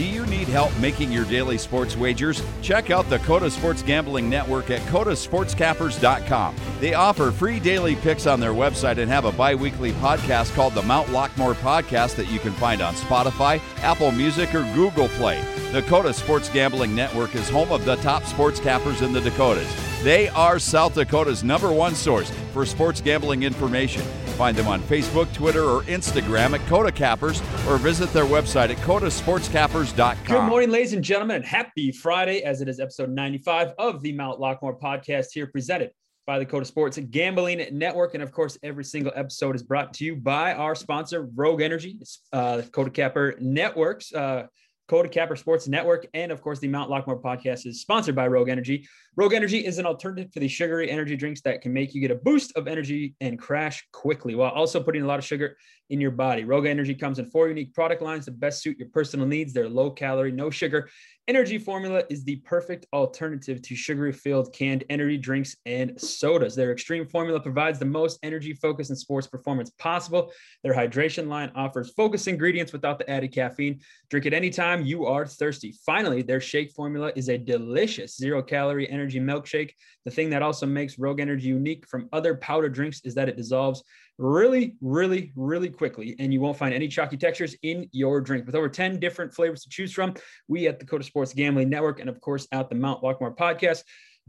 Do you need help making your daily sports wagers? Check out the Coda Sports Gambling Network at codasportscappers.com. They offer free daily picks on their website and have a bi weekly podcast called the Mount Lockmore Podcast that you can find on Spotify, Apple Music, or Google Play. The Coda Sports Gambling Network is home of the top sports cappers in the Dakotas. They are South Dakota's number one source for sports gambling information. Find them on Facebook, Twitter, or Instagram at Coda Cappers or visit their website at codasportscappers.com. Good morning, ladies and gentlemen, and happy Friday as it is episode 95 of the Mount Lockmore podcast here presented by the Coda Sports Gambling Network. And of course, every single episode is brought to you by our sponsor, Rogue Energy, uh, Coda Capper Networks. Uh, Coda Capper Sports Network, and of course, the Mount Lockmore podcast is sponsored by Rogue Energy. Rogue Energy is an alternative to the sugary energy drinks that can make you get a boost of energy and crash quickly while also putting a lot of sugar in your body. Rogue Energy comes in four unique product lines to best suit your personal needs. They're low calorie, no sugar, Energy Formula is the perfect alternative to sugary filled canned energy drinks and sodas. Their extreme formula provides the most energy focus and sports performance possible. Their hydration line offers focused ingredients without the added caffeine. Drink it anytime you are thirsty. Finally, their shake formula is a delicious zero calorie energy milkshake. The thing that also makes Rogue Energy unique from other powder drinks is that it dissolves really, really, really quickly, and you won't find any chalky textures in your drink. With over 10 different flavors to choose from, we at the Coda Sports Gambling Network and, of course, at the Mount Lockmore podcast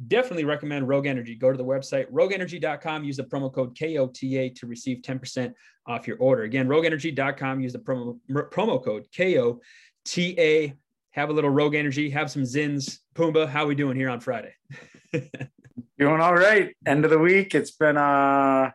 definitely recommend Rogue Energy. Go to the website, rogueenergy.com, use the promo code KOTA to receive 10% off your order. Again, rogueenergy.com, use the promo, promo code KOTA. Have a little Rogue Energy, have some Zins. Pumbaa, how we doing here on Friday? doing all right. End of the week. It's been uh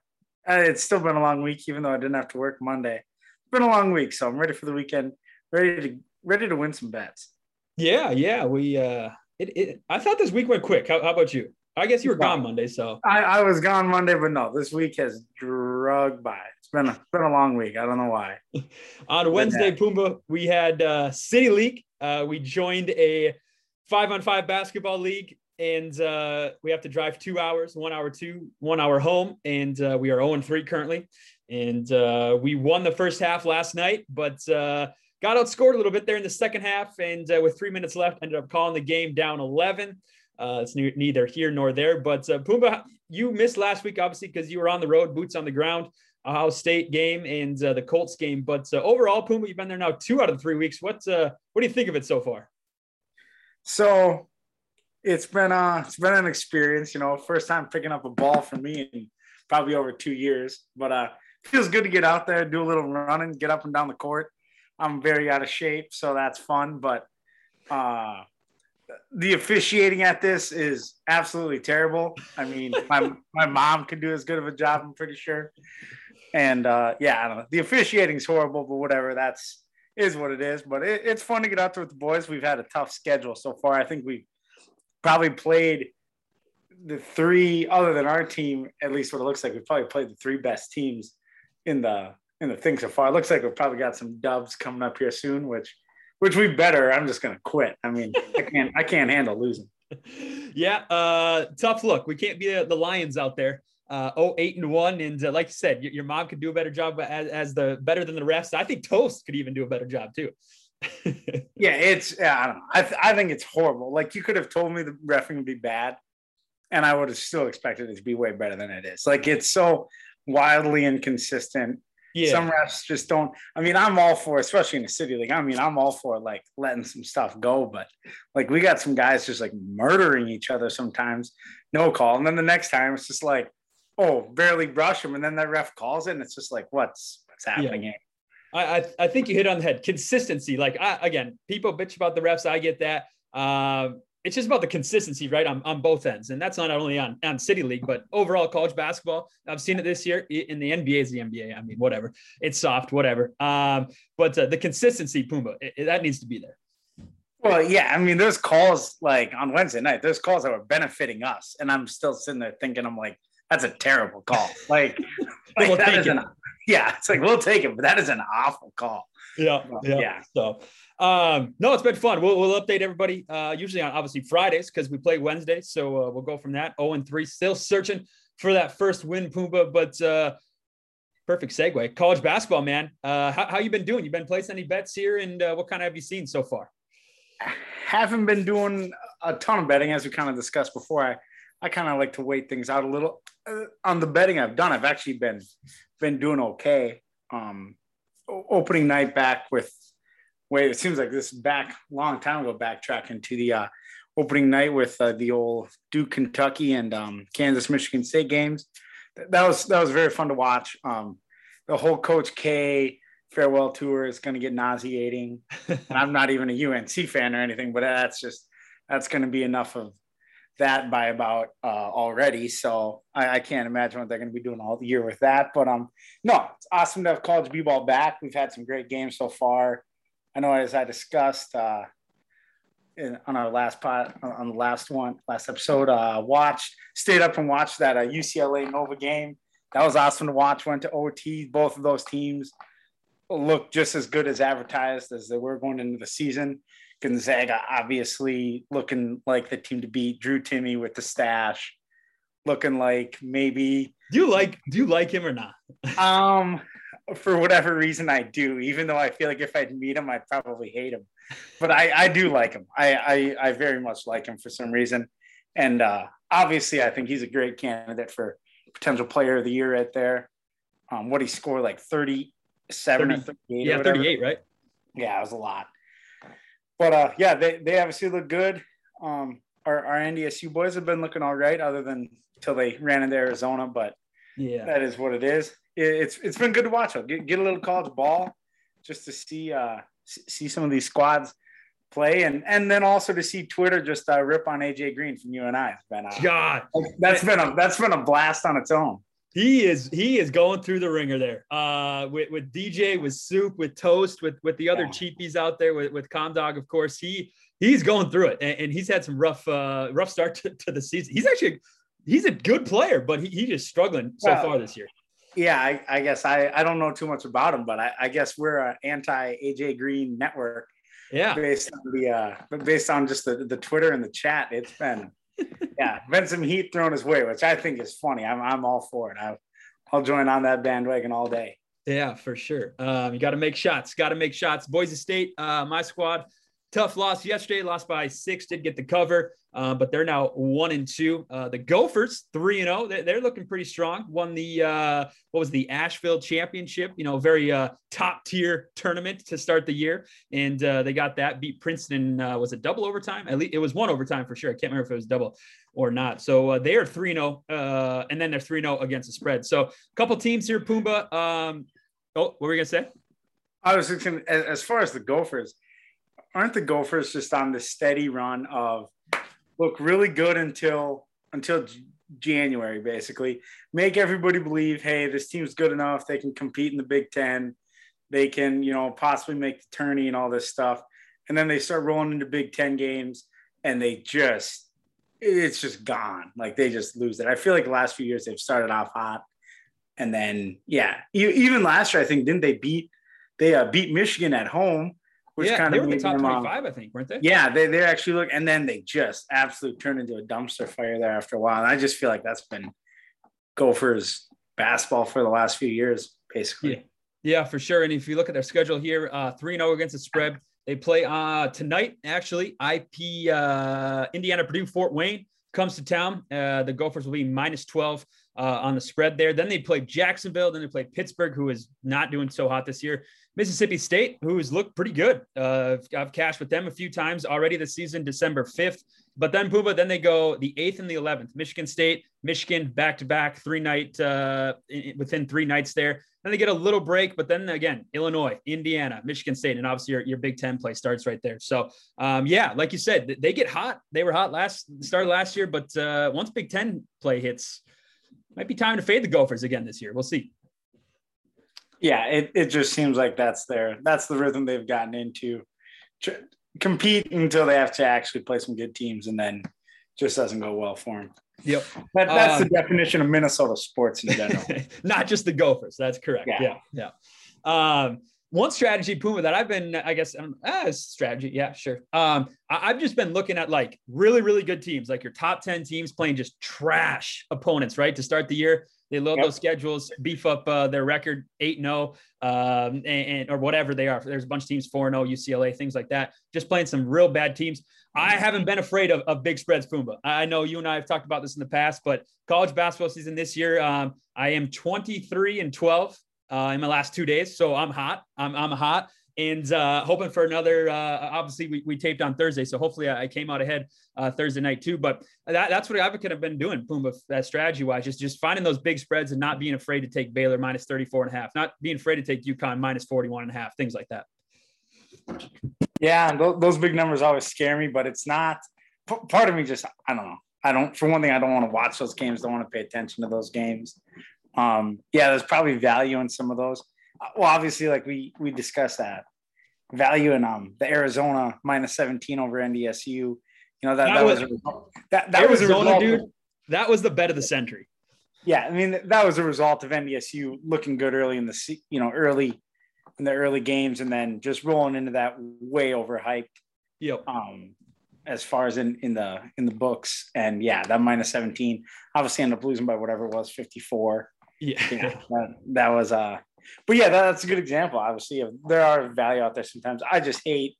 uh, it's still been a long week, even though I didn't have to work Monday. It's been a long week, so I'm ready for the weekend. Ready to ready to win some bets. Yeah, yeah. We uh, it, it I thought this week went quick. How, how about you? I guess you were gone Monday, so I, I was gone Monday, but no, this week has drugged by. It's been a, it's been a long week. I don't know why. on Wednesday, Pumbaa, we had uh, City League. Uh, we joined a five on five basketball league and uh, we have to drive two hours, one hour to one hour home, and uh, we are 0 3 currently. And uh, we won the first half last night, but uh, got outscored a little bit there in the second half. And uh, with three minutes left, ended up calling the game down 11. Uh, it's neither here nor there. But Pumbaa, you missed last week, obviously, because you were on the road, boots on the ground, Ohio State game and the Colts game. But overall, Puma, you've been there now two out of the three weeks. What what do you think of it so far? So it's been uh it's been an experience, you know, first time picking up a ball for me in probably over two years. But uh feels good to get out there, do a little running, get up and down the court. I'm very out of shape, so that's fun. But uh the officiating at this is absolutely terrible. I mean, my my mom could do as good of a job, I'm pretty sure. And uh yeah, I don't know. The officiating's horrible, but whatever. That's is what it is. But it, it's fun to get out there with the boys. We've had a tough schedule so far. I think we've probably played the three other than our team, at least what it looks like, we probably played the three best teams in the in the thing so far. It looks like we've probably got some dubs coming up here soon, which which we better. I'm just gonna quit. I mean, I can't I can't handle losing. Yeah, uh, tough look. We can't be the Lions out there. Uh, oh, eight and one, and uh, like you said, your, your, mom could do a better job as, as the better than the rest. I think Toast could even do a better job too. yeah, it's yeah, I don't know. I, th- I think it's horrible. Like you could have told me the refereeing would be bad, and I would have still expected it to be way better than it is. Like it's so wildly inconsistent. Yeah. Some refs just don't. I mean, I'm all for, especially in the city league. I mean, I'm all for like letting some stuff go, but like we got some guys just like murdering each other sometimes, no call, and then the next time it's just like, oh, barely brush him, and then that ref calls it, and it's just like, what's what's happening? Yeah. I, I, think you hit on the head. Consistency. Like I, again, people bitch about the refs. I get that. Uh, it's just about the consistency, right? On, on both ends. And that's not only on, on city league, but overall college basketball. I've seen it this year in the NBA is the NBA. I mean, whatever it's soft, whatever. Um, but uh, the consistency Pumbaa, it, it, that needs to be there. Well, yeah. I mean, there's calls like on Wednesday night, there's calls that were benefiting us. And I'm still sitting there thinking, I'm like, that's a terrible call. Like, like that is an, yeah, it's like we'll take it, but that is an awful call. Yeah, yeah. yeah. So, um, no, it's been fun. We'll, we'll update everybody. Uh, usually on obviously Fridays because we play Wednesday, so uh, we'll go from that. Oh and three, still searching for that first win, Pumbaa. But uh, perfect segue. College basketball, man. Uh, how how you been doing? You been placing any bets here, and uh, what kind of have you seen so far? haven't been doing a ton of betting as we kind of discussed before. I I kind of like to wait things out a little. Uh, on the betting I've done, I've actually been been doing okay. Um, opening night back with wait, it seems like this back long time ago, backtracking to the uh, opening night with uh, the old Duke, Kentucky, and um, Kansas, Michigan State games. That was that was very fun to watch. Um, the whole Coach K farewell tour is going to get nauseating. And I'm not even a UNC fan or anything, but that's just that's going to be enough of that by about uh, already. So I, I, can't imagine what they're going to be doing all year with that. But um, no, it's awesome to have college b-ball back. We've had some great games so far. I know as I discussed uh, in, on our last pot on the last one last episode, uh, watched stayed up and watched that uh, UCLA Nova game. That was awesome to watch. Went to OT. Both of those teams looked just as good as advertised as they were going into the season. Gonzaga obviously looking like the team to beat. Drew Timme with the stash, looking like maybe. Do you like Do you like him or not? um, for whatever reason, I do. Even though I feel like if I'd meet him, I'd probably hate him. But I I do like him. I I, I very much like him for some reason, and uh, obviously I think he's a great candidate for potential player of the year right there. Um, what he scored like 37 30, or 38 yeah or 38 right yeah it was a lot but uh, yeah, they, they obviously look good. Um, our, our NDSU boys have been looking all right, other than until they ran into Arizona. But yeah, that is what it is. It, it's it's been good to watch. Get, get a little college ball just to see uh, see some of these squads play, and and then also to see Twitter just uh, rip on AJ Green from UNI. It's been uh, God, that's been a that's been a blast on its own he is he is going through the ringer there. Uh with, with dj with soup with toast with with the other yeah. cheapies out there with, with dog of course he he's going through it. And, and he's had some rough uh rough start to, to, the season. He's actually he's a good player but he, he's just struggling so well, far this year. yeah I, I, guess I, I don't know too much about him but i, I guess we're an anti aj green network yeah. based on the uh based on just the, the twitter and the chat. It's been yeah, been some heat thrown his way, which I think is funny. I'm, I'm all for it. I, I'll join on that bandwagon all day. Yeah, for sure. Um, you got to make shots. Got to make shots. Boise State, uh, my squad, tough loss yesterday. Lost by six. Did get the cover, uh, but they're now one and two. Uh, the Gophers three and zero. Oh. They're looking pretty strong. Won the uh, what was the Asheville Championship? You know, very uh, top tier tournament to start the year, and uh, they got that. Beat Princeton. was it double overtime? At least it was one overtime for sure. I can't remember if it was double or not. So uh, they are 3 and 0, uh, and then they're 3 and 0 against the spread. So a couple teams here, Pumbaa. Um, oh, what were we going to say? I was thinking, as far as the Gophers, aren't the Gophers just on this steady run of look really good until until January, basically make everybody believe, hey, this team's good enough. They can compete in the Big Ten. They can, you know, possibly make the tourney and all this stuff. And then they start rolling into Big Ten games, and they just it's just gone. Like they just lose it. I feel like the last few years they've started off hot, and then yeah, even last year I think didn't they beat they uh, beat Michigan at home, which yeah, kind of the top them, twenty five, I think, weren't they? Yeah, they they actually look, and then they just absolutely turned into a dumpster fire there after a while. And I just feel like that's been Gophers basketball for the last few years, basically. Yeah. Yeah, for sure. And if you look at their schedule here, uh, 3 0 against the spread, they play uh, tonight, actually. IP uh, Indiana Purdue Fort Wayne comes to town. Uh, the Gophers will be minus 12 uh, on the spread there. Then they play Jacksonville. Then they play Pittsburgh, who is not doing so hot this year. Mississippi State, who has looked pretty good. Uh, I've cashed with them a few times already this season, December 5th. But then Pumbaa, then they go the 8th and the 11th. Michigan State, Michigan back to back, three night, uh, within three nights there. Then they get a little break, but then again, Illinois, Indiana, Michigan State, and obviously your, your Big Ten play starts right there. So, um, yeah, like you said, they get hot. They were hot last started last year, but uh, once Big Ten play hits, might be time to fade the Gophers again this year. We'll see. Yeah, it, it just seems like that's their that's the rhythm they've gotten into. Compete until they have to actually play some good teams, and then just doesn't go well for them. Yep. That, that's the uh, definition of Minnesota sports in general. Not just the Gophers. That's correct. Yeah. Yeah. yeah. Um, one strategy, Puma, that I've been, I guess, um, ah, strategy. Yeah, sure. Um, I, have just been looking at like really, really good teams, like your top 10 teams playing just trash opponents, right? To start the year. They load yep. those schedules, beef up uh, their record 8 0 um, and, and, or whatever they are. There's a bunch of teams 4 0, UCLA, things like that. Just playing some real bad teams. I haven't been afraid of, of big spreads, Pumbaa. I know you and I have talked about this in the past, but college basketball season this year, um, I am 23 and 12 uh, in my last two days. So I'm hot. I'm, I'm hot and uh, hoping for another. Uh, obviously, we, we taped on Thursday, so hopefully I, came out ahead uh, Thursday night too. But that, that's what I've kind of been doing, Pumbaa, that strategy wise, just just finding those big spreads and not being afraid to take Baylor minus 34 and a half, not being afraid to take UConn minus 41 and a half, things like that. Yeah, those big numbers always scare me, but it's not. Part of me just I don't know. I don't. For one thing, I don't want to watch those games. Don't want to pay attention to those games. Um, yeah, there's probably value in some of those well, obviously, like we we discussed that value in um the Arizona minus 17 over NDSU. You know that that, that was, was a, that that Arizona, was a dude. Of, that was the bet of the century. Yeah, I mean that was a result of NDSU looking good early in the you know early in the early games and then just rolling into that way overhyped. Yep. Um, as far as in in the in the books, and yeah, that minus 17 obviously ended up losing by whatever it was 54. Yeah, yeah that, that was uh but yeah, that's a good example. Obviously, there are value out there sometimes. I just hate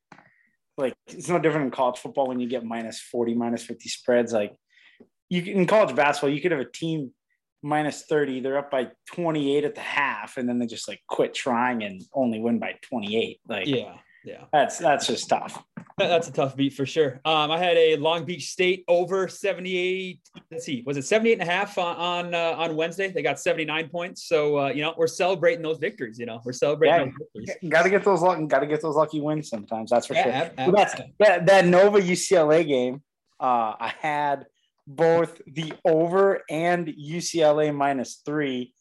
like it's no different in college football when you get minus 40, minus 50 spreads. Like you can, in college basketball, you could have a team minus 30, they're up by 28 at the half, and then they just like quit trying and only win by 28. Like yeah, yeah. That's that's just tough. That's a tough beat for sure. Um, I had a Long Beach State over 78. Let's see, was it 78 and a half on on, uh, on Wednesday? They got 79 points. So uh, you know, we're celebrating those victories. You know, we're celebrating. Yeah, got to get those lucky. Got to get those lucky wins sometimes. That's for yeah, sure. That's, that that Nova UCLA game. Uh, I had both the over and UCLA minus three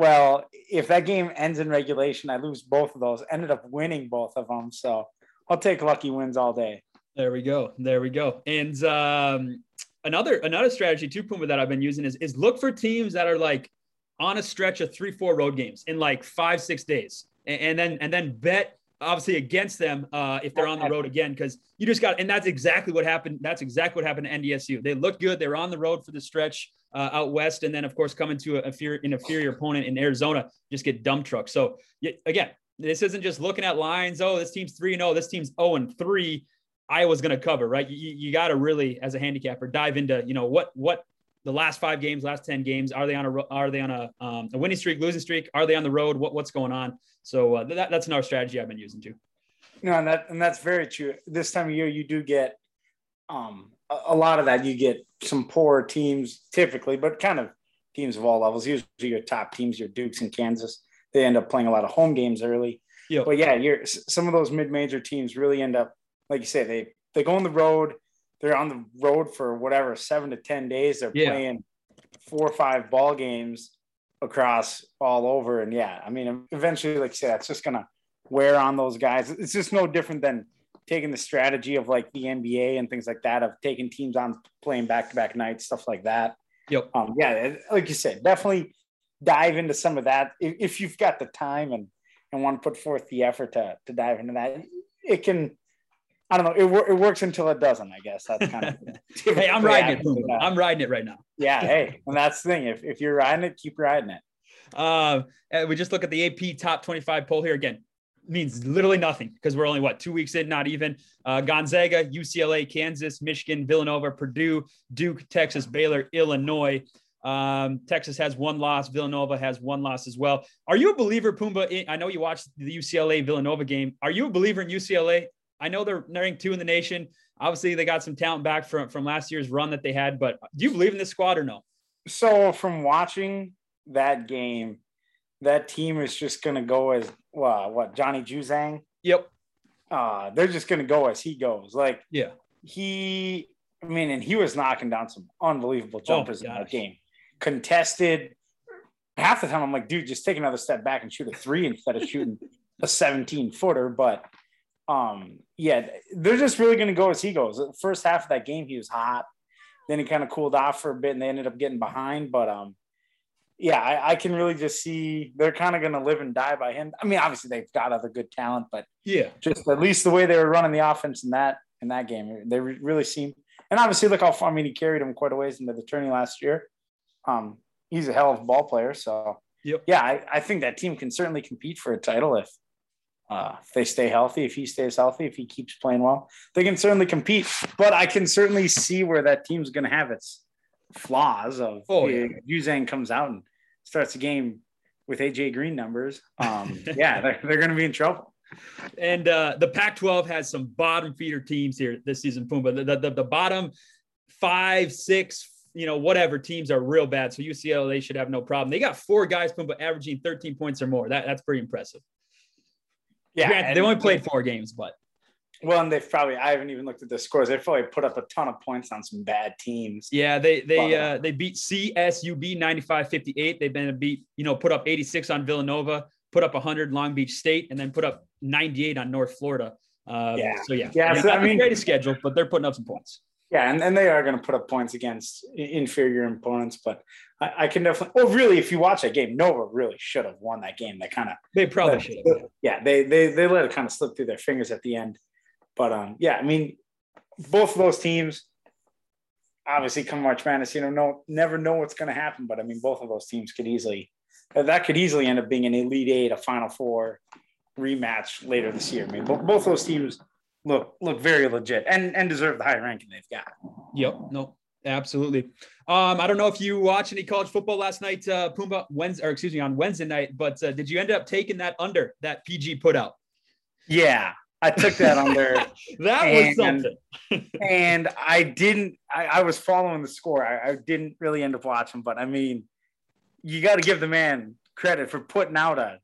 well, if that game ends in regulation, I lose both of those. Ended up winning both of them, so I'll take lucky wins all day. There we go. There we go. And um, another another strategy too, Puma, that I've been using is is look for teams that are like on a stretch of three, four road games in like five, six days, and, and then and then bet obviously against them uh, if they're on the road again because you just got and that's exactly what happened. That's exactly what happened to NDSU. They looked good. They were on the road for the stretch uh, out west, and then of course coming to a, inferior, an inferior opponent in Arizona, just get dump trucks. So again, this isn't just looking at lines. Oh, this team's three and oh, this team's zero oh and three. Iowa's going to cover, right? You, you got to really, as a handicapper, dive into you know what what the last five games, last ten games, are they on a are they on a, um, a winning streak, losing streak? Are they on the road? What what's going on? So uh, that, that's another strategy I've been using too. No, and that and that's very true. This time of year, you do get um, a, a lot of that. You get some poor teams typically, but kind of teams of all levels. Usually, your top teams, your Dukes and Kansas, they end up playing a lot of home games early. Yep. But yeah, you're some of those mid-major teams really end up, like you say, they they go on the road. They're on the road for whatever seven to ten days. They're yeah. playing four or five ball games across all over, and yeah, I mean, eventually, like you said, it's just gonna wear on those guys. It's just no different than taking the strategy of like the NBA and things like that of taking teams on playing back to back nights, stuff like that. Yep. Um, yeah, like you said, definitely dive into some of that if, if you've got the time and and want to put forth the effort to to dive into that. It can. I don't know. It, it works until it doesn't. I guess that's kind of. hey, I'm riding it. I'm riding it right now. Yeah. Hey, and that's the thing. If if you're riding it, keep riding it. Uh, we just look at the AP top 25 poll here again means literally nothing because we're only what two weeks in, not even. Uh, Gonzaga, UCLA, Kansas, Michigan, Villanova, Purdue, Duke, Texas, Baylor, Illinois. Um, Texas has one loss. Villanova has one loss as well. Are you a believer, Pumbaa? I know you watched the UCLA Villanova game. Are you a believer in UCLA? I know they're ranked two in the nation. Obviously, they got some talent back from from last year's run that they had. But do you believe in this squad or no? So, from watching that game, that team is just going to go as well, what Johnny Juzang. Yep. Uh, they're just going to go as he goes. Like, yeah, he. I mean, and he was knocking down some unbelievable oh, jumpers oh, in that game. Contested. Half the time, I'm like, dude, just take another step back and shoot a three instead of shooting a 17 footer. But um, yeah, they're just really going to go as he goes. The first half of that game, he was hot. Then he kind of cooled off for a bit, and they ended up getting behind. But um, yeah, I, I, can really just see they're kind of going to live and die by him. I mean, obviously they've got other good talent, but yeah, just at least the way they were running the offense in that in that game, they really seemed. And obviously, look how far. I mean, he carried him quite a ways into the tourney last year. Um, he's a hell of a ball player. So Yep. yeah, I, I think that team can certainly compete for a title if uh, if they stay healthy, if he stays healthy, if he keeps playing well, they can certainly compete. But I can certainly see where that team's going to have its flaws. Of Oh, yeah. yeah. Juzang comes out and starts the game with AJ Green numbers. Um, yeah, they're, they're going to be in trouble. And uh, the Pac-12 has some bottom feeder teams here this season. Pumbaa, the, the, the bottom five, six, you know, whatever teams are real bad. So UCLA should have no problem. They got four guys, Pumbaa, averaging 13 points or more. That, that's pretty impressive. Yeah, Granted, they only played four games, but Well, and they've probably I haven't even looked at the scores. They've probably put up a ton of points on some bad teams. yeah, they they Wow. uh, they beat CSUB 95-58. They've been a beat, you know, put up 86 on Villanova, put up 100 Long Beach State, and then put up 98 on North Florida. Um, Yeah. So yeah, Yeah, so, I mean- greatest schedule, but they're putting up some points. Yeah, and, and they are going to put up points against inferior opponents, but I, I can definitely. Well, really, if you watch that game, Nova really should have won that game. They kind of They probably should have. yeah, they they they let it kind of slip through their fingers at the end. But um, yeah, I mean, both of those teams, obviously, come March Madness, you know, no, never know what's going to happen. But I mean, both of those teams could easily that could easily end up being an Elite Eight, a Final Four rematch later this year. I mean, both both those teams look look very legit and and deserve the high ranking they've got. Yep. No, absolutely. Um, I don't know if you watched any college football last night, uh, Pumbaa, Wednesday, or excuse me, on Wednesday night, but uh, did you end up taking that under that PG put out? Yeah, I took that under. That was And- something. and I didn't. I, I was following the score. I, I didn't really end up watching, but I mean, you got to give the man credit for putting out a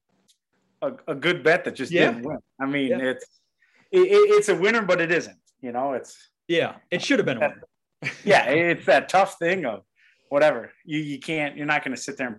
a, a good bet that just Yeah. didn't win. I mean, Yeah. it's it, it- it's a winner, but it isn't. You know, it's Yeah, it should have been a winner. yeah, it's that tough thing of whatever you you can't. You're not going to sit there.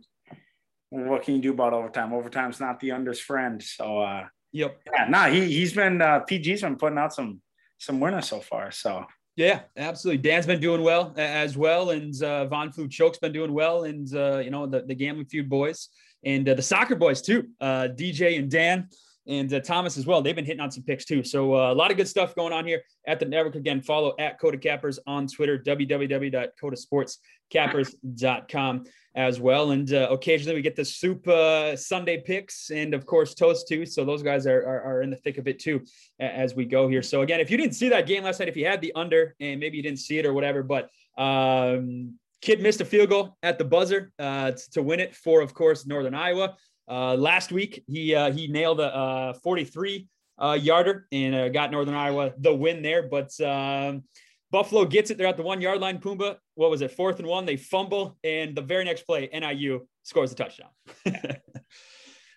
and What can you do about overtime? Overtime's not the under's friend. So uh, Yep. yeah, nah, he he's been uh, PG's been putting out some some winners so far. So Yeah, absolutely. Dan's been doing well as well, and uh, Von Flu Choke's been doing well, and uh, you know the the Gambling Feud boys and uh, the soccer boys too. Uh, DJ and Dan and uh, Thomas as well. They've been hitting on some picks too. So uh, a lot of good stuff going on here at the network. Again, follow at Coda Cappers on Twitter, www.codasportscappers.com as well. And uh, occasionally we get the soup uh, Sunday picks and of course toast too. So those guys are, are, are in the thick of it too as we go here. So again, if you didn't see that game last night, if you had the under and maybe you didn't see it or whatever, but um, kid missed a field goal at the buzzer uh, to win it for, of course, Northern Iowa. Uh, last week, he uh, he nailed a, uh 43 uh, yarder and uh, got Northern Iowa the win there. But um, Buffalo gets it. They're at the one yard line. Pumbaa, what was it? Fourth and one. They fumble, and the very next play, NIU scores a touchdown.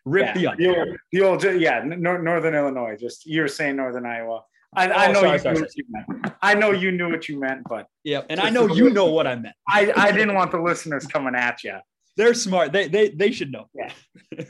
Rip yeah, the old, the old yeah, nor- Northern Illinois. Just you were saying Northern Iowa. I, I Oh, know sorry, you sorry, knew what you meant. I know you knew what you meant, but Yeah, and I know you know what I meant. I, I didn't want the listeners coming at you. They're smart. They they they should know. Yeah.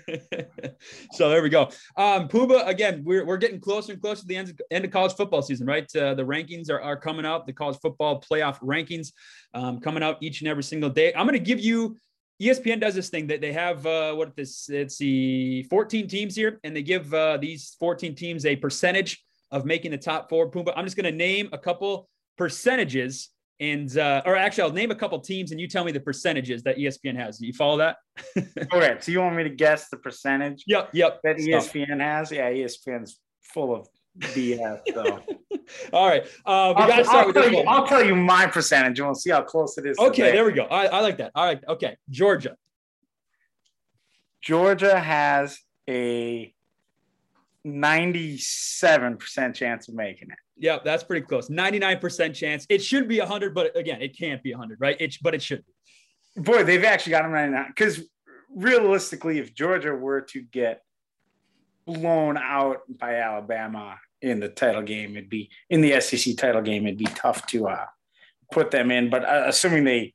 so there we go. Um, Puba, again, we're, we're getting closer and closer to the end of, end of college football season, right? Uh, the rankings are, are coming out. The college football playoff rankings um, coming out each and every single day. I'm going to give you. ESPN does this thing that they have uh, what this it's the 14 teams here, and they give uh, these 14 teams a percentage of making the top four. Pumbaa, I'm just going to name a couple percentages and uh, or actually I'll name a couple teams and you tell me the percentages that ESPN has. Do you follow that? Okay, so you want me to guess the percentage Yep, yep. that. ESPN has? Yeah, ESPN's full of BS. So All right. Uh, we I'll, got to start I'll with tell you. I'll tell you my percentage, and we'll see how close it is. Okay, theirs. there we go. I, I like that. All right. Okay. Georgia. Georgia has a 97% chance of making it. Yep, that's pretty close. 99% chance. It should be 100, but again, it can't be 100, right? It, but it should be. Boy, they've actually got them right now. Because realistically, if Georgia were to get blown out by Alabama in the title game, it'd be in the SEC title game, it'd be tough to uh, put them in. But uh, assuming they,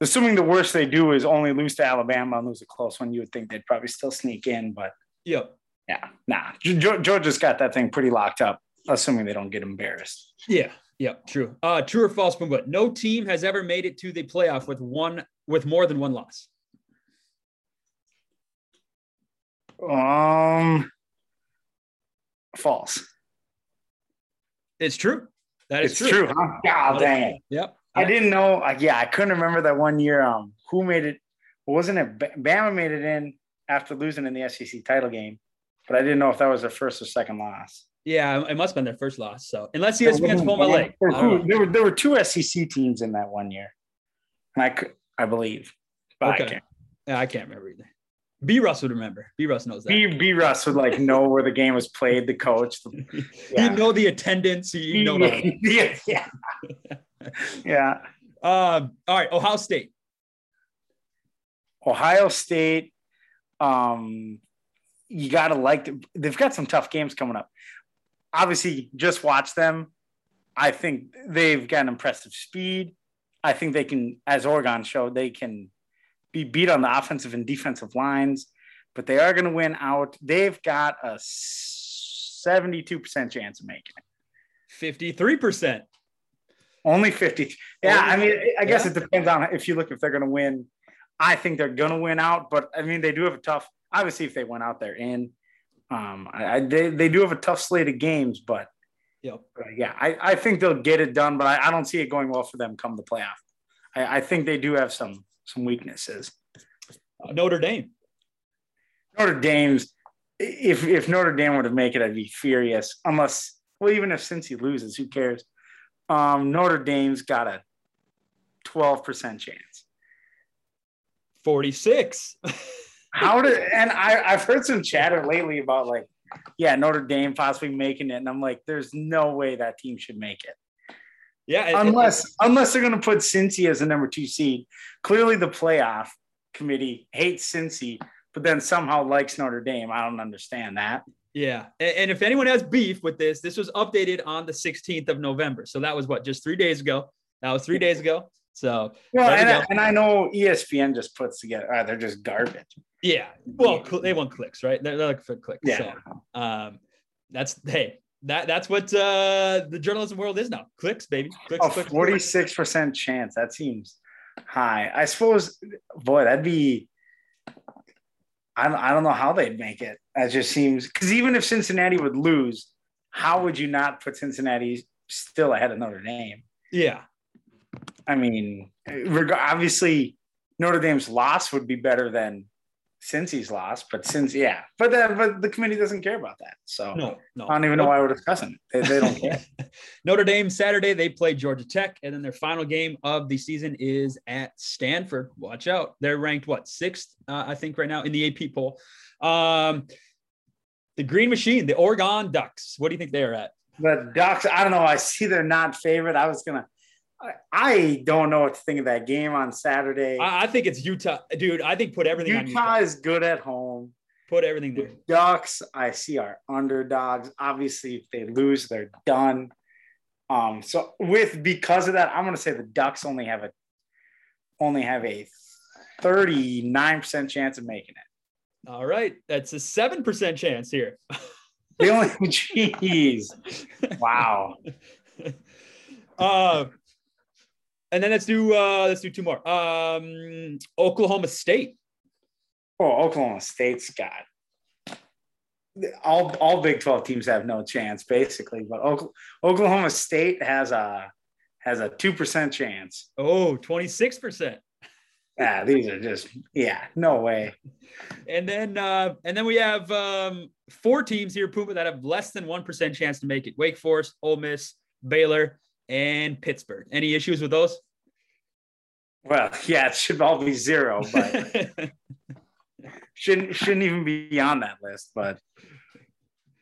assuming the worst they do is only lose to Alabama and lose a close one, you would think they'd probably still sneak in. But Yep. yeah, nah, Ge- Ge- Georgia's got that thing pretty locked up, assuming they don't get embarrassed. Yeah. Yeah, True. Uh, true or false, but no team has ever made it to the playoff with one with more than one loss. Um, false. It's true. That is It's true, huh? God dang. Yep. I didn't know. Like, yeah, I couldn't remember that one year. Um, who made it? wasn't it Bama made it in after losing in the SEC title game, but I didn't know if that was their first or second loss. Yeah, it must have been their first loss. So unless ESPN's pulling my leg, there were there were two SEC teams in that one year, I I believe. okay. I can't. Yeah, I can't remember either. B Russ would remember. B Russ knows that. B B Russ would like know where the game was played, the coach. The, yeah. He'd know the attendance. Know yeah, yeah. yeah. Um, all right, Ohio State. Ohio State. Um, you gotta like they've got some tough games coming up. Obviously, just watch them. I think they've got an impressive speed. I think they can, as Oregon showed, they can be beat on the offensive and defensive lines, but they are going to win out. They've got a 72% chance of making it. 53%. Only 50. Yeah, I mean, I guess yeah. it depends on if you look if they're going to win. I think they're going to win out, but I mean, they do have a tough, obviously, if they went out there in. Um, I, they, they do have a tough slate of games, but yep. yeah, I, I think they'll get it done, but I, I don't see it going well for them come the playoff. I, I think they do have some some weaknesses. Uh, Notre Dame. Notre Dame's if if Notre Dame were to make it, I'd be furious. Unless, well, even if Cincy loses, who cares? Um, Notre Dame's got a twelve percent chance. Forty six. How did and I I've heard some chatter lately about like, yeah, Notre Dame possibly making it, and I'm like, there's no way that team should make it. Yeah, unless it, unless they're going to put Cincy as the number two seed. Clearly, the playoff committee hates Cincy, but then somehow likes Notre Dame. I don't understand that. Yeah, and, and if anyone has beef with this, this was updated on the 16th of November. So that was what just three days ago. That was three days ago. So well, and, I, and I know ESPN just puts together. Uh, they're just garbage. Yeah, well, they want clicks, right? They're, they're looking for clicks. Yeah. So, um, that's hey, that that's what uh, the journalism world is now. Clicks, baby. Clicks, oh, 46% chance. That seems high. I suppose, boy, that'd be. I don't, I don't know how they'd make it. That just seems because even if Cincinnati would lose, how would you not put Cincinnati still ahead of Notre Dame? Yeah. I mean, obviously, Notre Dame's loss would be better than since he's lost, but since yeah, but the, but the committee doesn't care about that. So no, no, I don't even know why we're discussing. They, they don't care. Notre Dame Saturday they play Georgia Tech, and then their final game of the season is at Stanford. Watch out, they're ranked what sixth, uh, I think, right now in the AP poll. Um, the Green Machine, the Oregon Ducks. What do you think they are at? The Ducks. I don't know. I see they're not favorite. I was gonna I don't know what to think of that game on Saturday. I think it's Utah, dude. I think put everything. Utah, Utah. is good at home. Put everything there. The Ducks, I see, are underdogs. Obviously, if they lose, they're done. Um, so with because of that, I'm going to say the Ducks only have a only have a 39 percent chance of making it. All right, that's a seven percent chance here. the only, jeez, wow. Uh, and then let's do uh let's do two more. Um Oklahoma State. Oh, Oklahoma State's got all all Big 12 teams have no chance basically, but Oklahoma State has a has a 2% chance. Oh, 26%. Yeah, these are just yeah, no way. And then uh and then we have um four teams here Puma that have less than 1% chance to make it. Wake Forest, Ole Miss, Baylor, and Pittsburgh. Any issues with those? Well, yeah, it should all be zero, but shouldn't shouldn't even be on that list. But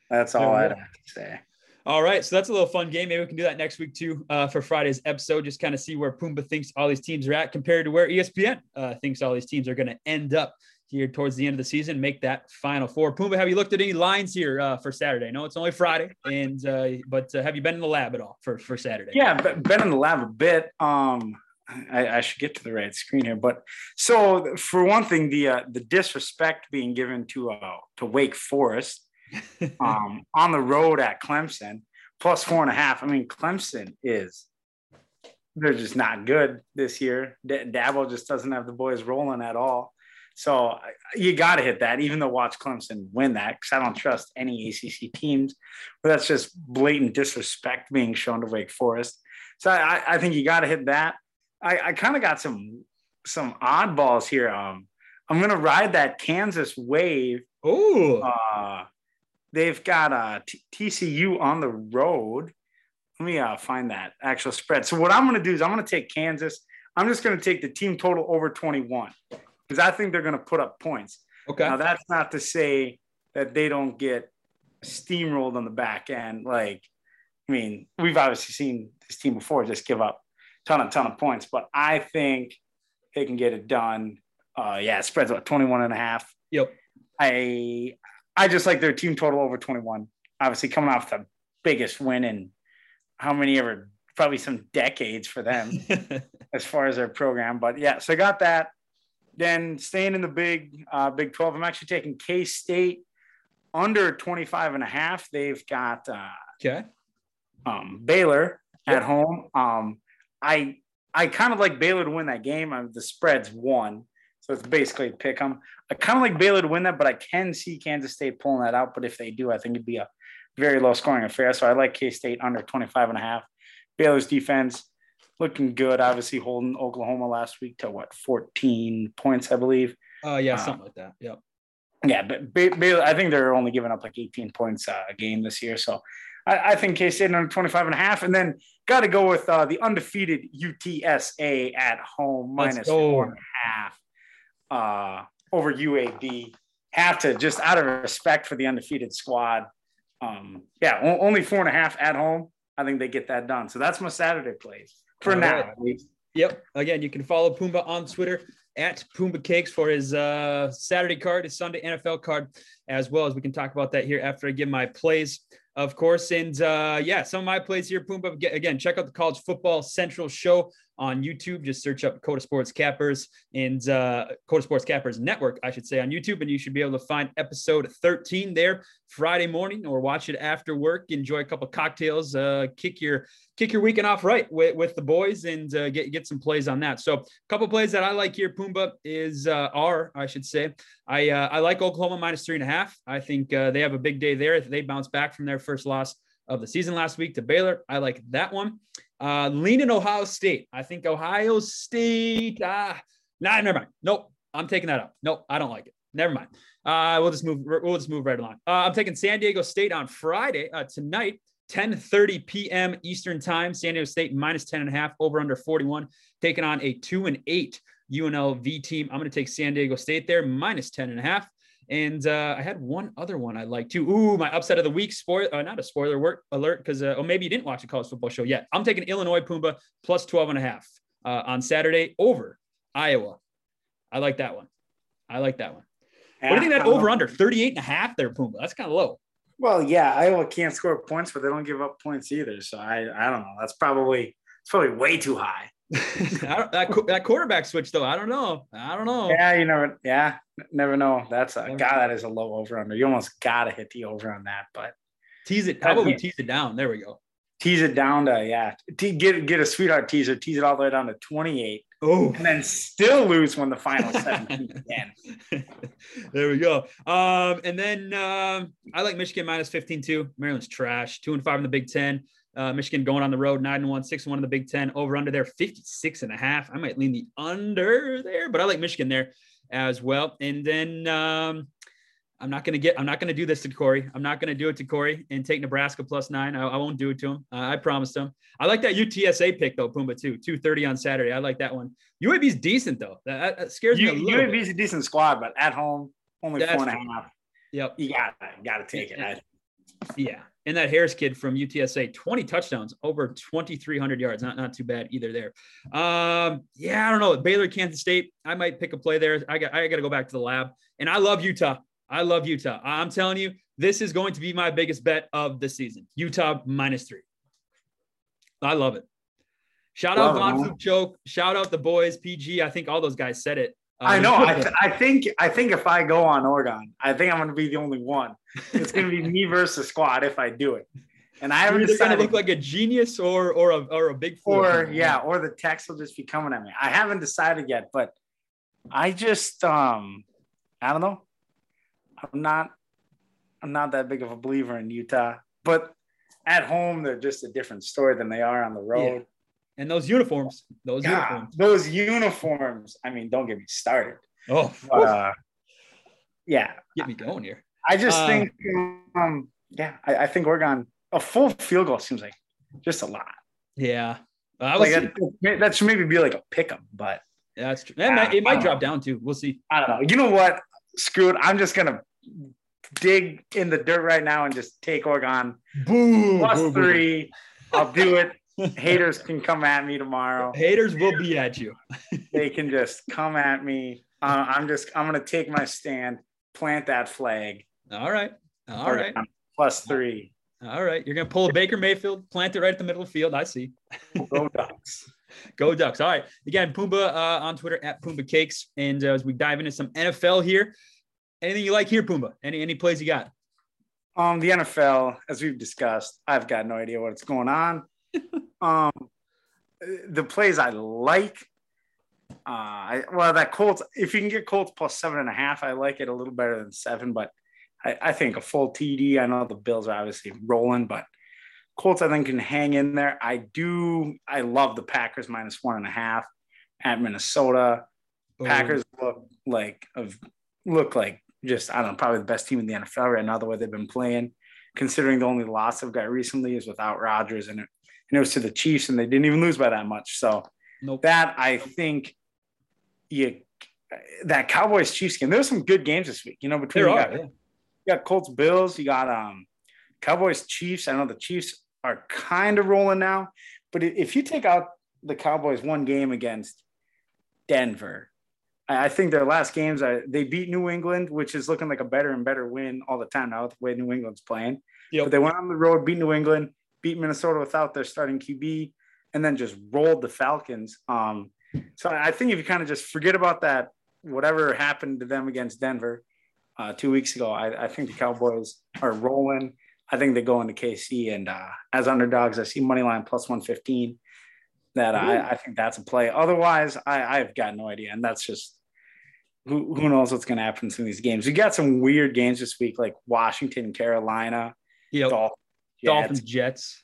that's all I'd have to say. All right, so that's a little fun game. Maybe we can do that next week too uh, for Friday's episode. Just kind of see where Pumbaa thinks all these teams are at compared to where ESPN uh, thinks all these teams are going to end up here towards the end of the season. Make that final four. Pumbaa, have you looked at any lines here uh, for Saturday? No, it's only Friday, and uh, but uh, have you been in the lab at all for for Saturday? Yeah, been in the lab a bit. Um, I, I, should get to the right screen here. But so for one thing, the uh, the disrespect being given to uh, to Wake Forest um, on the road at Clemson plus four and a half. I mean, Clemson is they're just not good this year. D- Dabo just doesn't have the boys rolling at all. So you got to hit that, even though watch Clemson win that, because I don't trust any ACC teams. But that's just blatant disrespect being shown to Wake Forest. So I, I think you got to hit that. I, I kind of got some some oddballs here. Um, I'm gonna ride that Kansas wave. Oh, Uh, they've got uh, T- TCU on the road. Let me uh, find that actual spread. So what I'm gonna do is I'm gonna take Kansas. I'm just gonna take the team total over 21 because I think they're gonna put up points. okay. Now that's not to say that they don't get steamrolled on the back end. Like, I mean, we've obviously seen this team before just give up ton of ton of points, but I think they can get it done. Uh, yeah, it spreads about 21 and a half. Yep. I I just like their team total over 21. Obviously, coming off the biggest win in how many ever probably some decades for them as far as their program. But yeah, so I got that. Then staying in the big uh, Big 12, I'm actually taking K State under 25 and a half. They've got uh, okay. um, Baylor Yep. at home. Um, I I kind of like Baylor to win that game. I'm, the spread's one, so it's basically a pick 'em. I kind of like Baylor to win that, but I can see Kansas State pulling that out. But if they do, I think it'd be a very low scoring affair. So I like K State under 25 and a half. Baylor's defense looking good. Obviously holding Oklahoma last week to what 14 points, I believe. Uh, yeah, Uh, something like that. Yep. Yeah, but Baylor, I think they're only giving up like 18 points uh, a game this year. So I, I think K State under 25 and a half. And then got to go with uh, the undefeated UTSA at home minus four and a half uh, over UAB. Have to just out of respect for the undefeated squad. Um, yeah, only four and a half at home. I think they get that done. So that's my Saturday plays for All now. right. Yep. Again, you can follow Pumbaa on Twitter at Pumbaa Cakes for his uh, Saturday card, his Sunday NFL card, as well as we can talk about that here after I give my plays, of course. And uh, yeah, some of my plays here, Pumbaa. Again, check out the College Football Central show on YouTube. Just search up Coda Sports Cappers and uh, Coda Sports Cappers Network, I should say, on YouTube, and you should be able to find episode 13 there Friday morning, or watch it after work. Enjoy a couple cocktails, uh, kick your kick your weekend off right with, with the boys, and uh, get get some plays on that. So, a couple plays that I like here, Pumbaa is uh, I should say, I uh, I like Oklahoma minus three and a half. I think uh, they have a big day there. They bounce back from their first loss of the season last week to Baylor. I like that one. Uh, leaning Ohio State. I think Ohio State. Ah, nah, never mind. Nope, I'm taking that up. Nope, I don't like it. Never mind. Uh, we'll just move. We'll just move right along. Uh, I'm taking San Diego State on Friday uh, tonight, 10:30 p.m. Eastern Time. San Diego State minus 10 and a half, over under 41, taking on a two and eight UNLV team. I'm going to take San Diego State there minus 10 and a half. And uh, I had one other one I like too. Ooh, my upset of the week. Spoiler, uh, not a spoiler work alert, because uh, or maybe you didn't watch a college football show yet. I'm taking Illinois Pumbaa plus 12 and a half uh, on Saturday over Iowa. I like that one. I like that one. what do you think that over under 38 and a half there, Pumbaa? That's kind of low. Well, yeah, Iowa can't score points, but they don't give up points either. So I, I don't know. That's probably it's probably way too high. That, that quarterback switch though. I don't know. I don't know. Yeah, you never. Yeah, never know. That's a Never god. That is a low over under. You almost gotta hit the over on that, but Tease it. How about we tease it down? There we go. tease it down to yeah. Te- get get a sweetheart teaser. Tease it all the way down to twenty eight. Oh, and then still lose when the final seventeen there we go. Um, and then um, I like Michigan minus 15 too. Maryland's trash. Two and five in the Big Ten. Uh, Michigan going on the road, nine and one, six and one in the Big Ten. Over under there, 56 and a half. I might lean the under there, but I like Michigan there as well. And then um, I'm not gonna get. I'm not gonna do this to Corey. I'm not gonna do it to Corey and take Nebraska plus nine. I, I won't do it to him. Uh, I promised him. I like that UTSA pick though, Pumbaa too. 230 on Saturday. I like that one. UAB's decent though. That, that scares me You, a little. bit. UAB's a decent squad, but at home only That's four and a true. Yep. You gotta gotta take it. I- Yeah. And that Harris kid from UTSA, 20 touchdowns, over 2,300 yards. Not, not too bad either there. Um, yeah, I don't know. Baylor, Kansas State. I might pick a play there. I got I got to go back to the lab. And I love Utah. I love Utah. I'm telling you, this is going to be my biggest bet of the season. Utah minus three. I love it. Shout out Von Choke. Shout out the boys, PG. I think all those guys said it. I know. I, th- I think I think if I go on Oregon, I think I'm going to be the only one. It's going to be me versus squad if I do it. And I you're haven't to decided. look like a genius or or a or a big fool. or yeah, or the text will just be coming at me. I haven't decided yet, but I just um I don't know. I'm not I'm not that big of a believer in Utah, but at home they're just a different story than they are on the road. And those uniforms, those God, uniforms. those uniforms. I mean, don't get me started. Oh, But, uh, yeah, get me going here. I just Uh, think, um, yeah, I, I think Oregon a full field goal seems like just a lot. Yeah, I was. Like that, that should maybe be like a pickup, but that's true. It might, it might drop know. down too. We'll see. I don't know. You know what? Screw it. I'm just gonna dig in the dirt right now and just take Oregon Boom. plus boo, boo, boo. three. I'll do it. Haters can come at me tomorrow. Haters will be at you. They can just come at me. Uh, I'm just. I'm gonna take my stand. Plant that flag. All right. All right. Plus three. All right. You're gonna pull a Baker Mayfield, plant it right at the middle of the field. I see. Go Ducks. Go Ducks. All right. Again, Pumbaa uh, on Twitter at Pumbaa Cakes. And uh, as we dive into some NFL here, anything you like here, Pumbaa? Any any plays you got? Um, the NFL, as we've discussed, I've got no idea what's going on. Um, the plays I like, uh, I, well, that Colts. If you can get Colts plus seven and a half, I like it a little better than seven. But I, I think a full TD. I know the Bills are obviously rolling, but Colts I think can hang in there. I do. I love the Packers minus one and a half at Minnesota. Packers look like of look like just I don't know probably the best team in the NFL right now the way they've been playing. Considering the only loss they've got recently is without Rodgers and it and it was to the Chiefs and they didn't even lose by that much. So Nope. that I think you that Cowboys Chiefs game. There's some good games this week. You know between There you got, yeah. you got Colts Bills, you got um Cowboys Chiefs. I know the Chiefs are kind of rolling now, but if you take out the Cowboys one game against Denver, I I think their last games are they beat New England, which is looking like a better and better win all the time now with the way New England's playing. Yep. But they went on the road, beat New England, beat Minnesota without their starting QB, and then just rolled the Falcons. Um, so I think if you kind of just forget about that, whatever happened to them against Denver uh, two weeks ago, I, I think the Cowboys are rolling. I think they go into KC and uh, as underdogs, I see money line plus one fifteen. That I, I think that's a play. Otherwise, I, I've got no idea, and that's just who, who knows what's going to happen in some of these games. We got some weird games this week, like Washington, Carolina, Yep. Dolphins. Dolphins, Jets.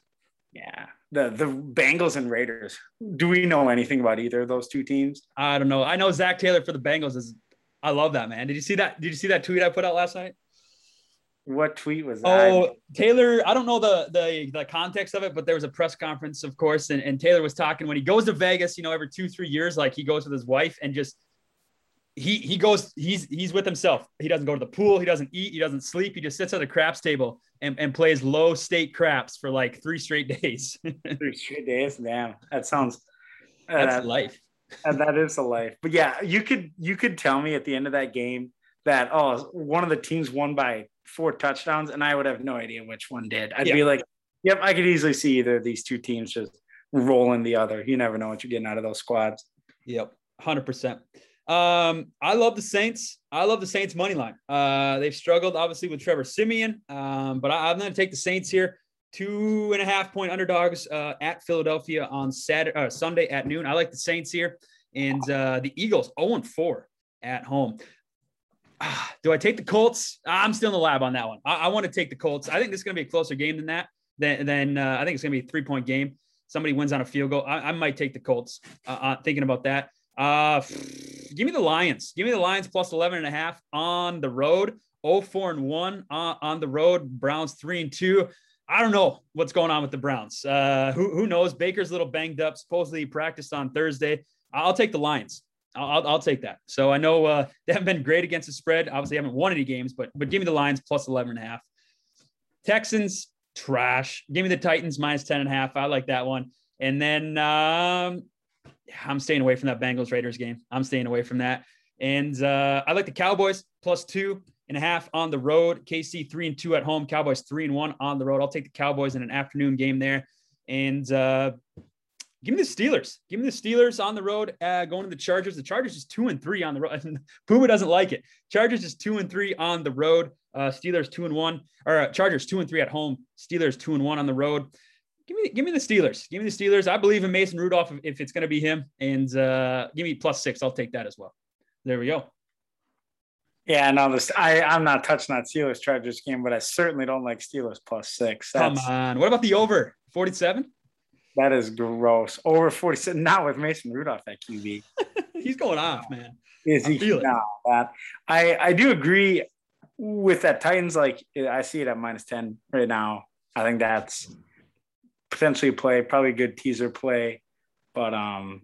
Yeah, the the Bengals and Raiders. Do we know anything about either of those two teams? I don't know. I know Zac Taylor for the Bengals is. I love that man. Did you see that? Did you see that tweet I put out last night? What tweet was that? Oh, Taylor, I don't know the the the context of it, but there was a press conference, of course, and, and Taylor was talking when he goes to Vegas, you know, every two, three years, like he goes with his wife and just he he goes, he's he's with himself. He doesn't go to the pool, he doesn't eat, he doesn't sleep, he just sits at a craps table and, and plays low stake craps for like three straight days. Three straight days. Damn, that sounds. That's uh, life. and that is a life. But yeah, you could you could tell me at the end of that game that oh one of the teams won by four touchdowns, and I would have no idea which one did. I'd be like, yep, I could easily see either of these two teams just rolling the other. You never know what you're getting out of those squads. Yep, hundred percent. Um, I love the Saints. I love the Saints money line. Uh, they've struggled obviously with Trevor Siemian, um, but I, I'm going to take the Saints here. Two and a half point underdogs uh, at Philadelphia on Saturday, uh, Sunday at noon. I like the Saints here, and uh, the Eagles 0 and 4 at home. Ah, do I take the Colts? I'm still in the lab on that one. I, I want to take the Colts. I think this is going to be a closer game than that. Then, then uh, I think it's going to be a three point game. Somebody wins on a field goal. I, I might take the Colts. Uh, uh, thinking about that. Uh, give me the Lions. Give me the Lions plus 11 and a half on the road. Oh, four and 1 uh, on the road. Browns 3 and 2. I don't know what's going on with the Browns. Uh, who, who knows? Baker's a little banged up. Supposedly he practiced on Thursday. I'll take the Lions. I'll, I'll, I'll take that. So I know uh, they haven't been great against the spread. Obviously, haven't won any games, but but give me the Lions plus 11 and a half. Texans, trash. Give me the Titans minus 10 and a half. I like that one. And then um, I'm staying away from that Bengals Raiders game. I'm staying away from that. And uh, I like the Cowboys plus two and a half on the road. KC three and two at home. Cowboys three and one on the road. I'll take the Cowboys in an afternoon game there. And uh, give me the Steelers. Give me the Steelers on the road. Uh, going to the Chargers. The Chargers is two and three on the road. Pumbaa doesn't like it. Chargers is two and three on the road. Uh, Steelers two and one. Or uh, Chargers two and three at home. Steelers two and one on the road. Give me, give me the Steelers. Give me the Steelers. I believe in Mason Rudolph if, if it's going to be him. And uh, give me plus six. I'll take that as well. There we go. Yeah, no, this I I'm not touching that Steelers Chargers game, but I certainly don't like Steelers plus six. Come on. What about the over 47? That is gross. Over 47, not with Mason Rudolph at QB. He's going off, man. Is I he? No, that I I do agree with that. Titans like I see it at minus ten right now. I think that's potentially play, probably a good teaser play. But um,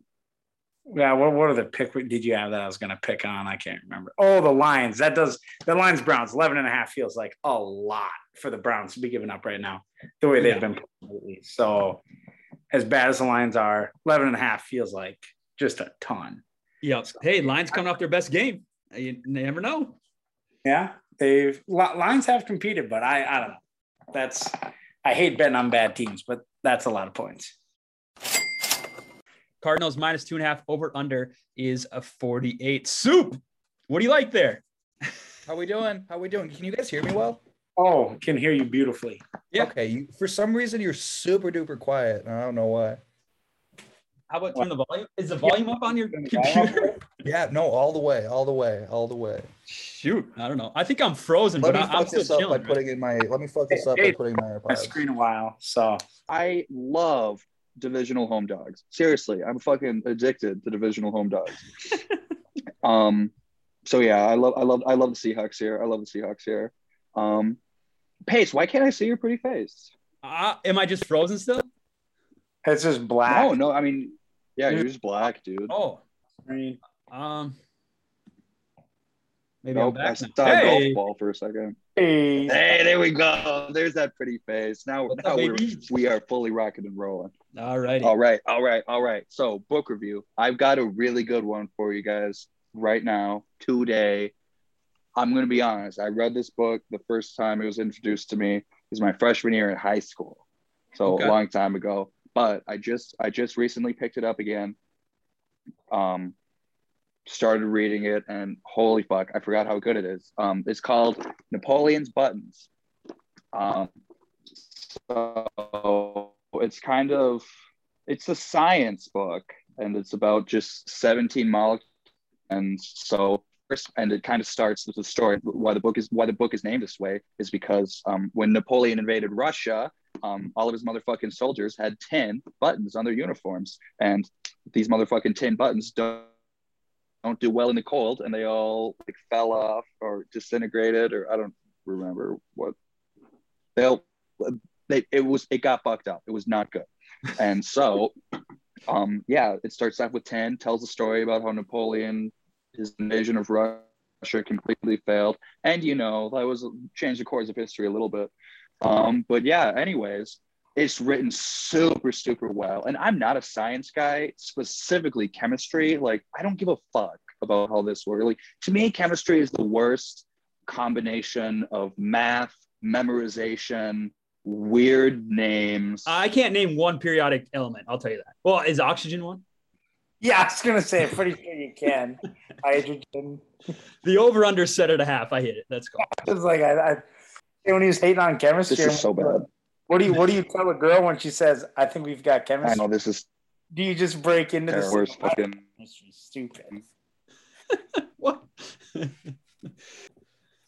yeah. What what are the pick? Did you have that I was gonna pick on? I can't remember. Oh, the Lions. That does the Lions Browns 11 and a half feels like a lot for the Browns to be giving up right now. The way they've Yeah. been playing lately. So as bad as the Lions are, 11 and a half feels like just a ton. Yep. Hey, Lions coming off their best game. You never know. Yeah, they've Lions have competed, but I I don't know. That's I hate betting on bad teams, but that's a lot of points. Cardinals minus two and a half over under is a 48. Soup. What do you like there? How we doing? How we doing? Can you guys hear me well? Oh, can hear you beautifully. Yeah. Okay. You, for some reason, you're super duper quiet. I don't know why. How about turn the volume? Is the volume up on your computer? Yeah. No. All the way. All the way. All the way. Shoot, I don't know. I think I'm frozen, Let but me I, I'm fuck still this up by chilling. right? putting in my. Let me fuck this up by putting my My AirPods. screen a while, so I love divisional home dogs. Seriously, I'm fucking addicted to divisional home dogs. um, so yeah, I love, I love, I love the Seahawks here. I love the Seahawks here. Um, Pace, why can't I see your pretty face? Uh, am I just frozen still? it's just black. No, no, I mean, yeah, you're just black, dude. Oh, screen. Um, maybe Nope, I'm I saw now. a Hey, golf ball for a second. Hey, Hey, there we go. There's that pretty face. Now, What's now up, we're, we are fully rocking and rolling. all righty. All right, all right, all right. So, book review. I've got a really good one for you guys right now, today. I'm going to be honest. I read this book the first time it was introduced to me. It was my freshman year in high school, so Okay. a long time ago. But I just, I just recently picked it up again. Um, started reading it, and holy fuck, I forgot how good it is. Um, it's called Napoleon's Buttons. Um, so it's kind of it's a science book and it's about just 17 molecules and so and it kind of starts with the story why the book is why the book is named this way is because um, when napoleon invaded russia um, all of his motherfucking soldiers had tin buttons on their uniforms and these motherfucking tin buttons don't don't do well in the cold and they all like fell off or disintegrated or i don't remember what. They'll they, it was it got fucked up. It was not good. And so um yeah it starts off with 10 tells a story about how napoleon his invasion of russia completely failed. And you know that was changed the course of history a little bit. Um but yeah anyways it's written super super well and i'm not a science guy specifically chemistry like i don't give a fuck about how this works like to me chemistry is the worst combination of math memorization weird names I can't name one periodic element. I'll tell you that. Well, is oxygen one? yeah, I was gonna say, pretty sure you can. Hydrogen. The over under set at a half. I hit it. That's cool. It's like I, I when he was hating on chemistry. this is so bad What do you What do you tell a girl when she says, "I think we've got chemistry"? i know this is Do you just break into the worst fucking? Stupid. What?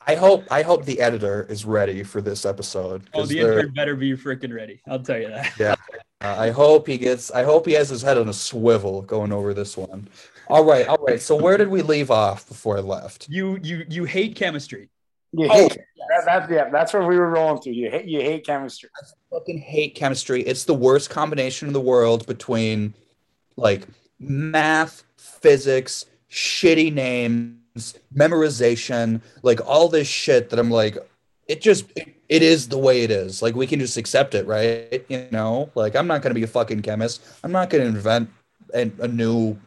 I hope. I hope the editor is ready for this episode. Oh, the they're- intern better be freaking ready. I'll tell you that. Uh, I hope he gets. I hope he has his head on a swivel going over this one. All right. All right. So where did we leave off before I left? You you you hate chemistry. You Oh, hate that, that, yeah, that's what we were rolling through. You hate you hate chemistry. I fucking hate chemistry. It's the worst combination in the world between like math, physics, shitty names, memorization, like all this shit that I'm like, it just it is the way it is. Like we can just accept it, right? You know, like I'm not gonna be a fucking chemist. I'm not gonna invent a, a new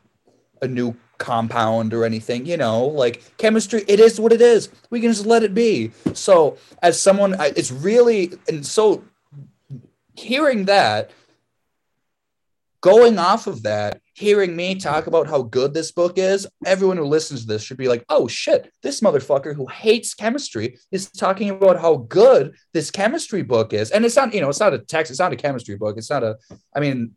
a new compound or anything you know like chemistry it is what it is we can just let it be so as someone it's really and so hearing that, going off of that, hearing me talk about how good this book is, everyone who listens to this should be like, oh shit, this motherfucker who hates chemistry is talking about how good this chemistry book is. And it's not, you know, it's not a text, it's not a chemistry book. It's not a, I mean,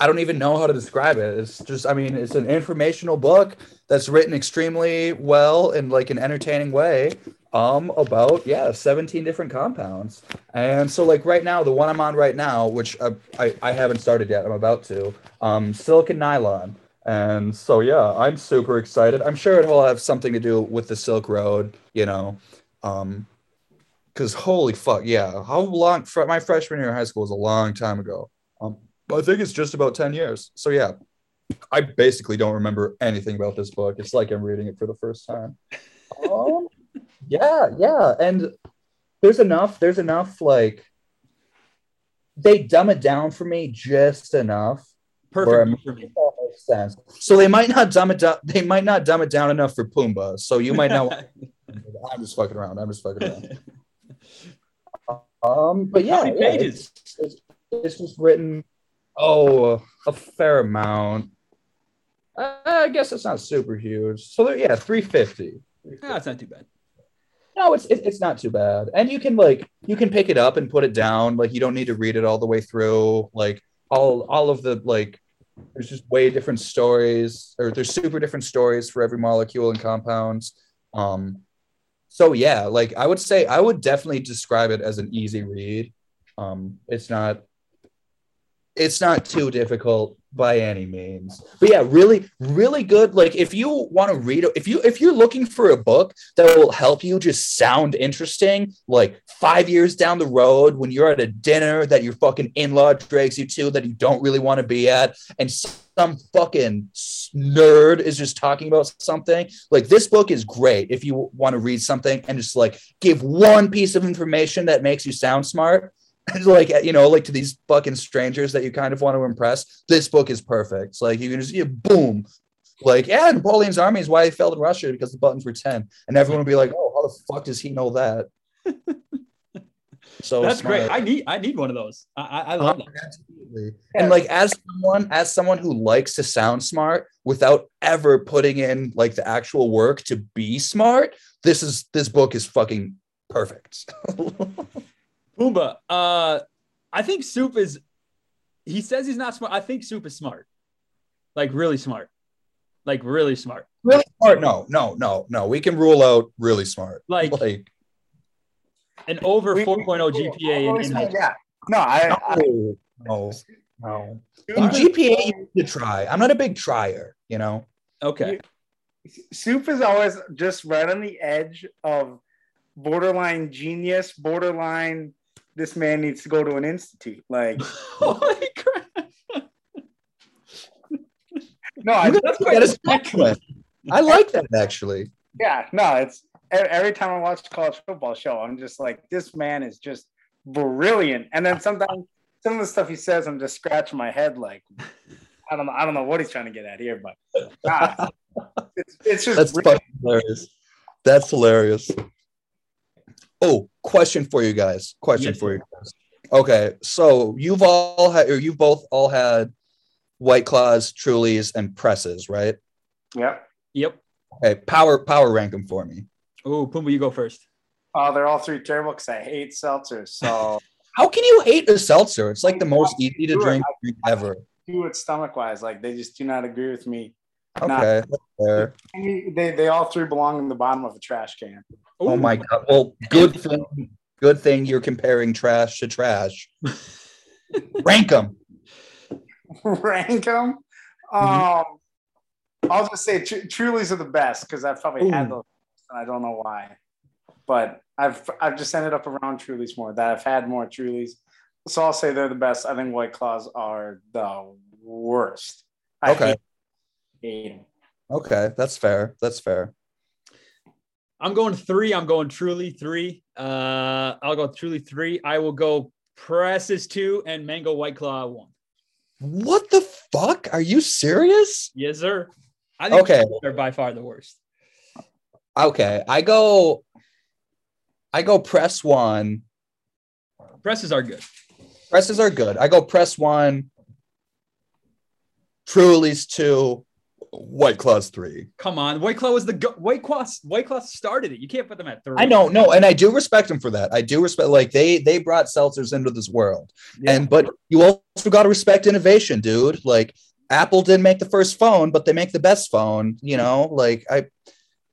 I don't even know how to describe it. It's just, I mean, it's an informational book that's written extremely well in like an entertaining way um about yeah 17 different compounds and so like right now the one i'm on right now which uh, I, I haven't started yet i'm about to um silk and nylon And so yeah, I'm super excited. I'm sure it will have something to do with the Silk Road, you know. Um because holy fuck, yeah. How long my freshman year of high school was a long time ago. Um, I think it's just about 10 years. So yeah, I basically don't remember anything about this book. It's like I'm reading it for the first time. um, yeah, yeah. And there's enough, there's enough like they dumb it down for me just enough. Perfect makes sense. So they might not dumb it down. They might not dumb it down enough for Pumbaa. So you might not. I'm just fucking around. I'm just fucking around. Um, but yeah, yeah? It's, it's, it's just written. Oh, a fair amount. I guess it's not super huge. So there, yeah, 350. No, it's not too bad. No, it's it, it's not too bad, and you can like you can pick it up and put it down. Like you don't need to read it all the way through. Like all all of the like, there's just way different stories, or there's super different stories for every molecule and compounds. Um, so yeah, like I would say I would definitely describe it as an easy read. Um, it's not it's not too difficult by any means. But yeah really really good. Like if you want to read if you if you're looking for a book that will help you just sound interesting like five years down the road when you're at a dinner that your fucking in-law drags you to that you don't really want to be at and some fucking nerd is just talking about something like this book is great if you want to read something and just like give one piece of information that makes you sound smart like you know like to these fucking strangers that you kind of want to impress this book is perfect it's like you can just you boom like yeah napoleon's army is why he failed in russia because the buttons were 10 and everyone would be like oh how the fuck does he know that so That's smart. great. I need I need one of those. I, I, I love that. Absolutely. And like as someone as someone who likes to sound smart without ever putting in like the actual work to be smart, this is this book is fucking perfect. Pumbaa, uh, I think Soup is. He says he's not smart. I think Soup is smart, like really smart, like really smart. really smart? No, no, no, no. We can rule out really smart. Like Like an over We- 4.0 we- GPA. In, in yeah. No, I, I no, no, no. In GPA, you need to try. I'm not a big trier, you know. okay. Soup is always just right on the edge of borderline genius, borderline. This man needs to go to an institute. Like, Holy crap! no, I, That's quite That a spectrum. excellent. I like that actually. yeah, no, it's every time I watch a college football show, I'm just like, this man is just brilliant. And then sometimes some of the stuff he says, I'm just scratching my head, like, I don't know, I don't know what he's trying to get at here, but God, it's, it's just That's hilarious. That's hilarious. Oh, question for you guys. Question Yes, for you guys. Okay, so you've all had, or you've both all had White Claws, Trulies, and Presses, right? Yep. Yep. Okay, power power rank them for me. Oh, Pumbaa, you go first. Oh, they're all three terrible because I hate seltzers. So How can you hate a seltzer? It's like the most easy to drink drink ever. do it stomach wise. Like they just do not agree with me. Nah. Okay, that's. They they all three belong in the bottom of a trash can. Oh my god. Well, good thing. Good thing you're comparing trash to trash. Rank them. Rank them. Um, I'll just say tr- Trulies are the best because I've probably had Ooh. those and I don't know why. But I've I've just ended up around Trulies more. That I've had more Trulies. So I'll say they're the best. I think White Claws are the worst. I Okay. Hate, hate 'em. Okay, that's fair. That's fair. I'm going three. I'm going truly three. Uh, I'll go truly three. I will go presses two and mango white claw one. What the fuck? Are you serious? Yes, sir. I think Okay. they're by far the worst. Okay, I go. I go press one. Presses are good. Presses are good. I go press one. Truly's two. White Claws three. Come on, White Claw was the go- White Claw. White Claw started it. You can't put them at three. I know, no, and I do respect them for that. I do respect like they they brought seltzers into this world. Yeah. And but you also got to respect innovation, dude. Like Apple didn't make the first phone, but they make the best phone. You know, like I,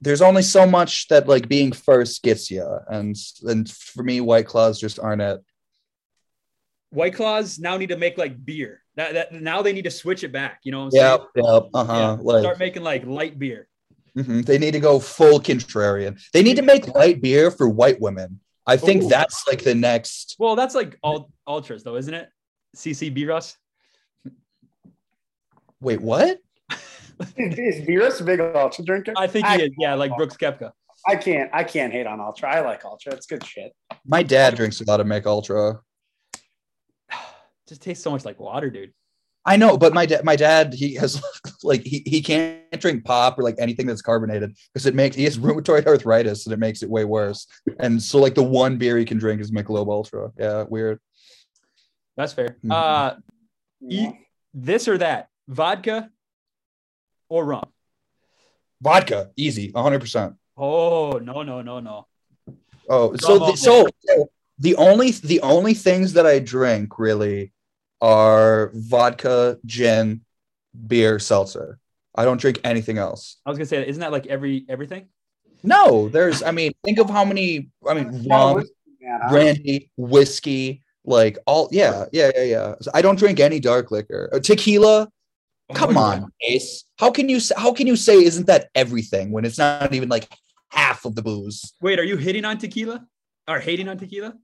there's only so much that like being first gets you, and and for me, White Claws just aren't it. White Claws now need to make like beer. That, that now they need to switch it back. You know what I'm saying? Yep, yep, uh huh. Yeah, Like Start making like light beer. mhm. they need to go full contrarian. They need to make light beer for white women. I think Ooh. that's like the next. Well, that's like all ultras though, isn't it? CCB Russ. Wait, what? Is Beerus a big ultra drinker? I think he is. Yeah, like Brooks Koepka. I can't. I can't hate on ultra. I like ultra. It's good shit. My dad drinks a lot of Mich Ultra. Just tastes so much like water, dude. I know, but my dad, my dad, he has like he, he can't drink pop or like anything that's carbonated because it makes he has rheumatoid arthritis and it makes it way worse. And so like the one beer he can drink is Michelob Ultra. Yeah, weird. That's fair. Mhm. Uh, Yeah. eat this or that, vodka or rum. Vodka, easy, 100. percent Oh no no no no. Oh, so the, so so the only the only things that I drink really are vodka, gin, beer, seltzer. I don't drink anything else. I was gonna say, isn't that like every everything? No, there's. I mean, think of how many. I mean, rum, whiskey, man, huh? brandy, whiskey, like all. Yeah, yeah, yeah, yeah. So I don't drink any dark liquor. Uh, Tequila. Come Oh, on, Ace. How can you say, how can you say isn't that everything when it's not even like half of the booze? Wait, are you hitting on tequila or hating on tequila?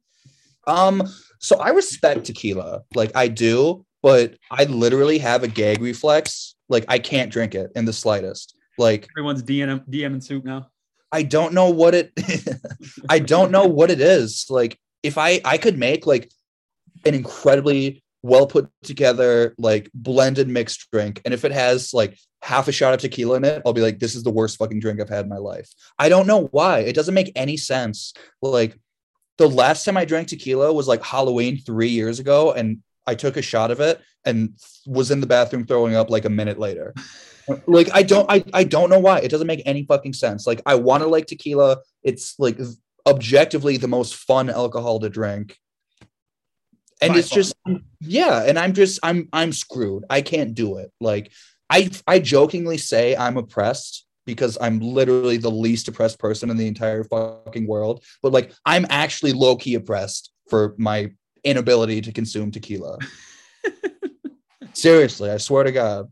Um, so I respect tequila, like I do, but I literally have a gag reflex. Like I can't drink it in the slightest. Like Everyone's DM DM and soup now. I don't know what it I don't know what it is. Like if I I could make like an incredibly well put together like blended mixed drink and if it has like half a shot of tequila in it, I'll be like this is the worst fucking drink I've had in my life. I don't know why. It doesn't make any sense. Like the last time I drank tequila was like Halloween 3 years ago and I took a shot of it and was in the bathroom throwing up like a minute later. like I don't I, I don't know why. It doesn't make any fucking sense. Like I want to like tequila. It's like objectively the most fun alcohol to drink. And By it's far. just yeah, and I'm just I'm I'm screwed. I can't do it. Like I I jokingly say I'm oppressed because I'm literally the least oppressed person in the entire fucking world. But like I'm actually low key oppressed for my inability to consume tequila. Seriously, I swear to God.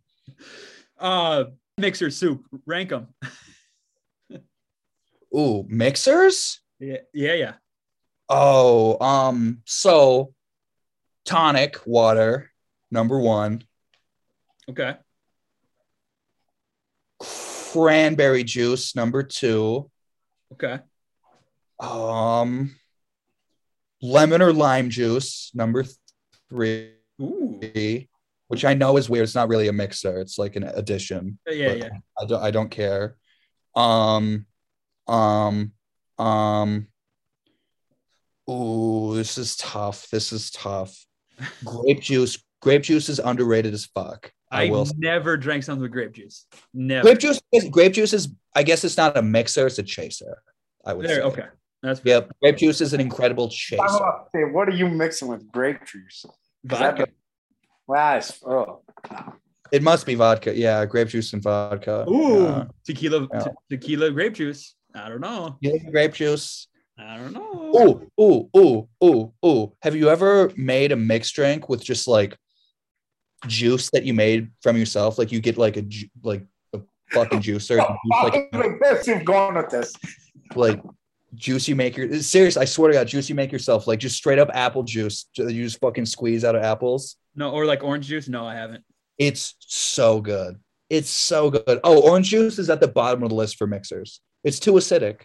Uh, mixer soup. Rank them. Ooh, mixers? Yeah, yeah, yeah. Oh, um, so tonic water, number one, Okay. Cranberry juice, number two, Okay. um, lemon or lime juice, number three, Ooh. which I know is weird. It's not really a mixer, it's like an addition. Yeah, yeah. I don't I don't care. Um um um Ooh, this is tough. This is tough. Grape juice. Grape juice is underrated as fuck. I, I, will. never drank something with grape juice. Never. Grape juice. is- Grape juice is. I guess it's not a mixer. It's a chaser. I would There, say. okay. That's Yep. Grape juice is an incredible chaser. say, what are you mixing with grape juice? Vodka. Wow, oh, It must be vodka. Yeah, grape juice and vodka. Ooh, Yeah. tequila, Yeah. te- tequila, grape juice. I don't know. You grape juice? I don't know. Ooh, ooh, ooh, ooh, ooh. Have you ever made a mixed drink with just like juice that you made from yourself? Like you get like a ju- like a fucking juicer, and oh, juice, like like this, you've gone with this. like juice you make your serious. I swear to God, juice you make yourself, like just straight up apple juice you just fucking squeeze out of apples. No, or like orange juice. No, I haven't. It's so good. It's so good. Oh, orange juice is at the bottom of the list for mixers. It's too acidic.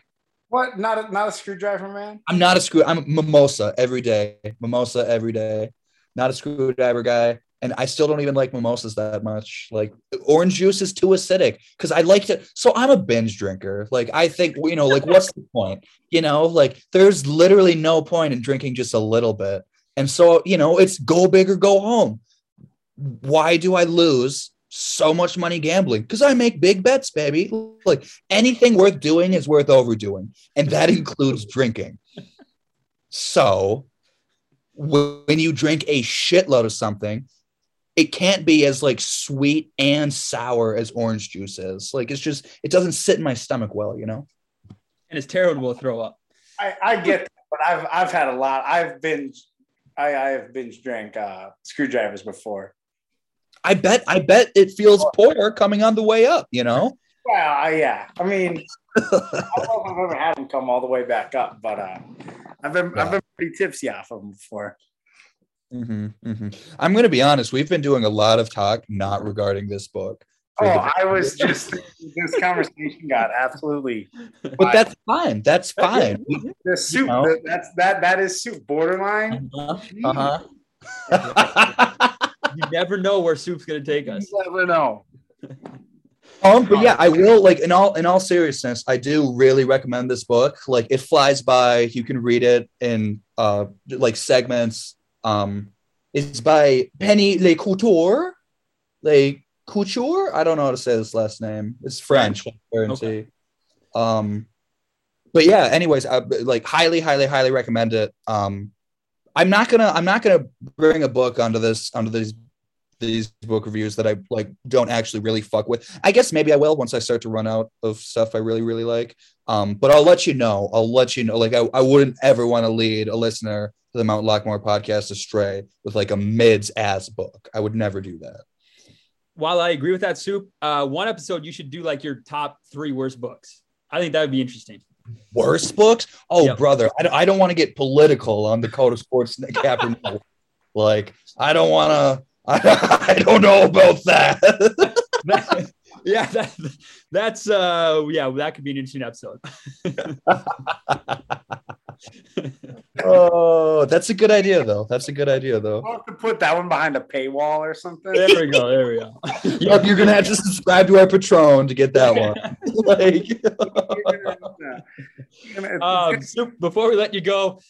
What? Not a, not a screwdriver, man. I'm not a screw. I'm a mimosa every day. Mimosa every day. Not a screwdriver guy. And I still don't even like mimosas that much. Like orange juice is too acidic because I like to. So I'm a binge drinker. Like I think you know, like what's the point? You know, like there's literally no point in drinking just a little bit. And so you know, it's go big or go home. Why do I lose so much money gambling? Because I make big bets, baby. Like anything worth doing is worth overdoing, and that includes drinking. So when you drink a shitload of something, it can't be as like sweet and sour as orange juice is. Like it's just it doesn't sit in my stomach well, you know. And it's terrible to throw up. I, I get that, but I've I've had a lot. I've been I, I have binge drank uh, screwdrivers before. I bet I bet it feels poor coming on the way up, you know? Well, uh, yeah. I mean, I don't know if I've ever had them come all the way back up, but uh, I've been I've been pretty tipsy off of them before. Hmm mm-hmm. I'm going to be honest. We've been doing a lot of talk not regarding this book. Oh, I was just this conversation got absolutely. but that's fine. That's fine. The soup. know? that- That's that. That is soup. Borderline. Uh-huh. You never know where soup's gonna take us. You never know. Um, but yeah, I will like in all in all seriousness, I do really recommend this book. Like it flies by. You can read it in uh like segments. Um, it's by Penny Le Couteur. Le Couteur. I don't know how to say this last name. It's French, guarantee. Um, but yeah. Anyways, I like highly, highly, highly recommend it. Um, I'm not gonna I'm not gonna bring a book onto this onto these these book reviews that I like don't actually really fuck with. I guess maybe I will once I start to run out of stuff I really really like. Um, but I'll let you know. I'll let you know. Like I, I wouldn't ever want to lead a listener the Mount Lockmore podcast astray with like a mids ass book. I would never do that. While I agree with that, soup, uh, one episode you should do like your top three worst books. I think that would be interesting. Worst books? Oh, Yep. brother, I, don't- I don't want to get political on the Code of Sports like I don't want to. I, I don't know about that. yeah, that, that's uh, yeah, that could be an interesting episode. oh, that's a good idea though. That's a good idea though. We'll have to put that one behind a paywall or something. there we go. There we go. Yep, you're gonna have to subscribe to our Patreon to get that one. like, Um, Soup, before we let you go,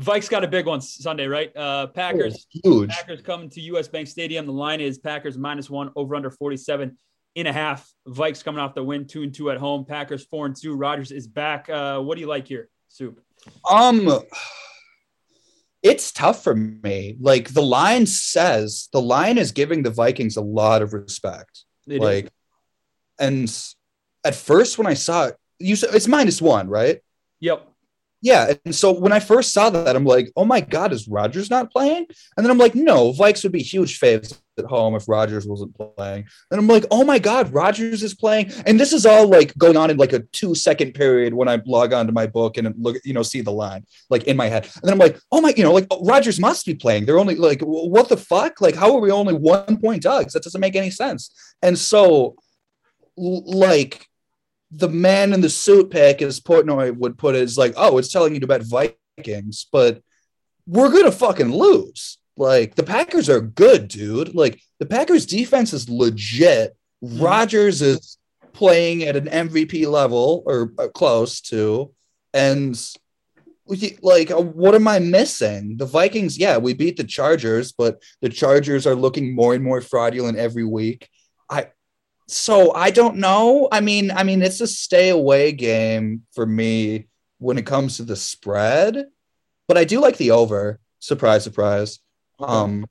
Vikes got a big one Sunday, right? Uh, Packers huge. Packers coming to US Bank Stadium. The line is Packers minus one over under 47 and a half. Vikes coming off the win, two and two at home. Packers four and two. Rodgers is back. Uh, what do you like here, Soup? Um, it's tough for me. Like the line says, the line is giving the Vikings a lot of respect. It is. like, and at first when I saw it, you said it's minus one, right? yep. Yeah. And so when I first saw that, I'm like, oh my God, is Rodgers not playing? And then I'm like, no, Vikes would be huge faves at home if Rodgers wasn't playing. And I'm like, oh my God, Rodgers is playing. And this is all like going on in like a two second period when I log onto my book and look, you know, see the line like in my head. And then I'm like, oh my, you know, like oh, Rodgers must be playing. They're only like, what the fuck? Like, how are we only one point dogs? That doesn't make any sense. And so, like, the man in the suit pick, as Portnoy would put it, is like, oh, it's telling you to bet Vikings, but we're gonna fucking lose. Like the Packers are good, dude. Like the Packers defense is legit. Rodgers is playing at an MVP level or uh, close to, and like, uh, what am I missing? The Vikings, yeah, we beat the Chargers, but the Chargers are looking more and more fraudulent every week. So I don't know. I mean, I mean, it's a stay away game for me when it comes to the spread, but I do like the over. Surprise, surprise. Um,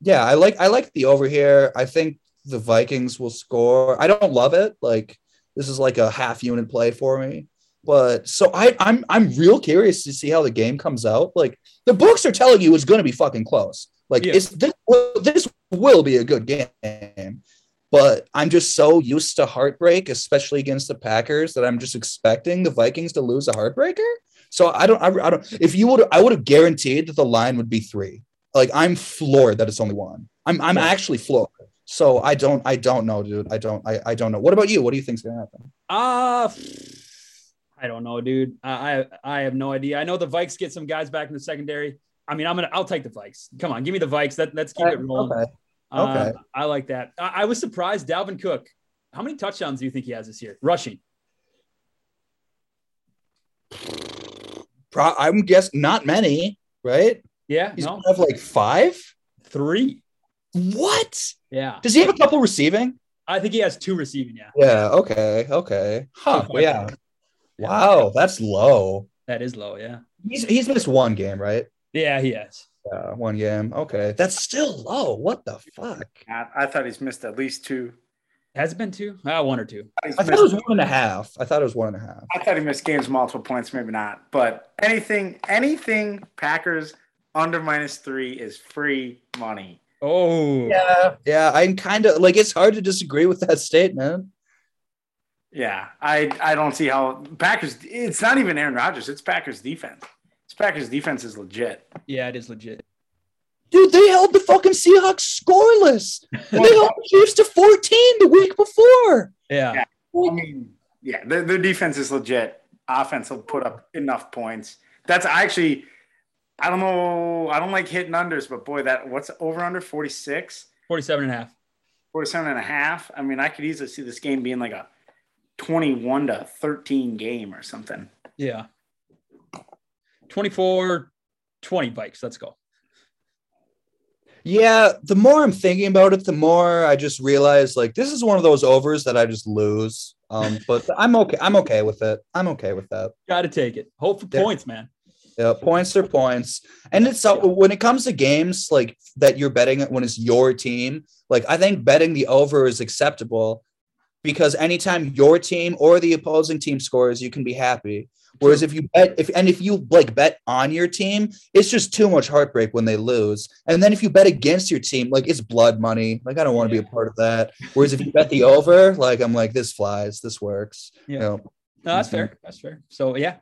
yeah, I like I like the over here. I think the Vikings will score. I don't love it. Like this is like a half unit play for me. But so I I'm I'm real curious to see how the game comes out. Like the books are telling you it's going to be fucking close. Like Yeah. it's this this will be a good game. But I'm just so used to heartbreak, especially against the Packers, that I'm just expecting the Vikings to lose a heartbreaker. So I don't, I, I don't. If you would, I would have guaranteed that the line would be three. Like I'm floored that it's only one. I'm, I'm actually floored. So I don't, I don't know, dude. I don't, I, I don't know. What about you? What do you think's gonna happen? Uh I don't know, dude. I, I I have no idea. I know the Vikes get some guys back in the secondary. I mean, I'm gonna I'll take the Vikes. Come on, give me the Vikes. That, let's keep it rolling. Okay. Okay. Um, I like that. I, I was surprised. Dalvin Cook. How many touchdowns do you think he has this year? Rushing. Pro- I'm guess not many, right? Yeah. He's no. have like five. Three. What? Yeah. Does he have a couple receiving? I think he has two receiving. Yeah. Yeah. Okay. Okay. Huh. Okay. Yeah. Wow. That's low. That is low. Yeah. He's he's missed one game, right? Yeah, he has. Yeah, one game. Okay. That's still low. What the fuck? I, I thought he's missed at least two. Has it been two? Ah, one or two. He's I thought it was one and a half. I thought it was one and a half. I thought he missed games multiple points, maybe not. But anything, anything Packers under minus three is free money. Oh, Yeah, yeah. I'm kind of like it's hard to disagree with that statement. Yeah, I I don't see how Packers. It's not even Aaron Rodgers. It's Packers defense. It's Packers defense is legit. yeah, it is legit. Dude, they held the fucking Seahawks scoreless. And they held the Chiefs to 14 the week before. Yeah. Yeah. I mean, yeah, their, their defense is legit. Offense will put up enough points. That's actually, I don't know. I don't like hitting unders, but boy, that what's over under 46, 47 and a half. 47 and a half. I mean, I could easily see this game being like a 21 to 13 game or something. Yeah. 24 20 Vikes. Let's go. Yeah, the more I'm thinking about it, the more I just realize like this is one of those overs that I just lose. Um, but I'm okay. I'm okay with it. I'm okay with that. Got to take it. Hope for Yeah. points, man. Yeah, points are points. And it's uh, when it comes to games like that you're betting it when it's your team, like I think betting the over is acceptable because anytime your team or the opposing team scores, you can be happy. Whereas if you bet if and if you like bet on your team, it's just too much heartbreak when they lose. And then if you bet against your team, like it's blood money. Like I don't want to be a part of that. Whereas if you bet the over, like I'm like this flies, this works. Yeah. You know? No, that's fair. That's fair. So yeah,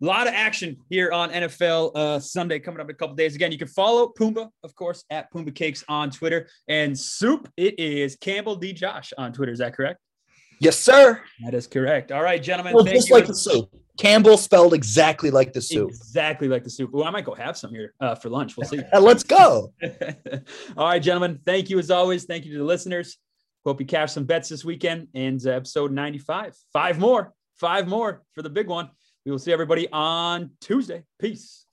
a lot of action here on NFL uh, Sunday coming up in a couple days. Again, you can follow Pumbaa, of course, at Pumbaa Cakes on Twitter, and Soup it is Campbell D Josh on Twitter. Is that correct? Yes, sir. That is correct. All right, gentlemen. Well, thank just you. like the soup. Campbell spelled exactly like the soup. Exactly like the soup. Well, I might go have some here uh, for lunch. We'll see. Let's go. All right, gentlemen. Thank you as always. Thank you to the listeners. Hope you cash some bets this weekend. And uh, episode 95. Five more. Five more for the big one. We will see everybody on Tuesday. Peace.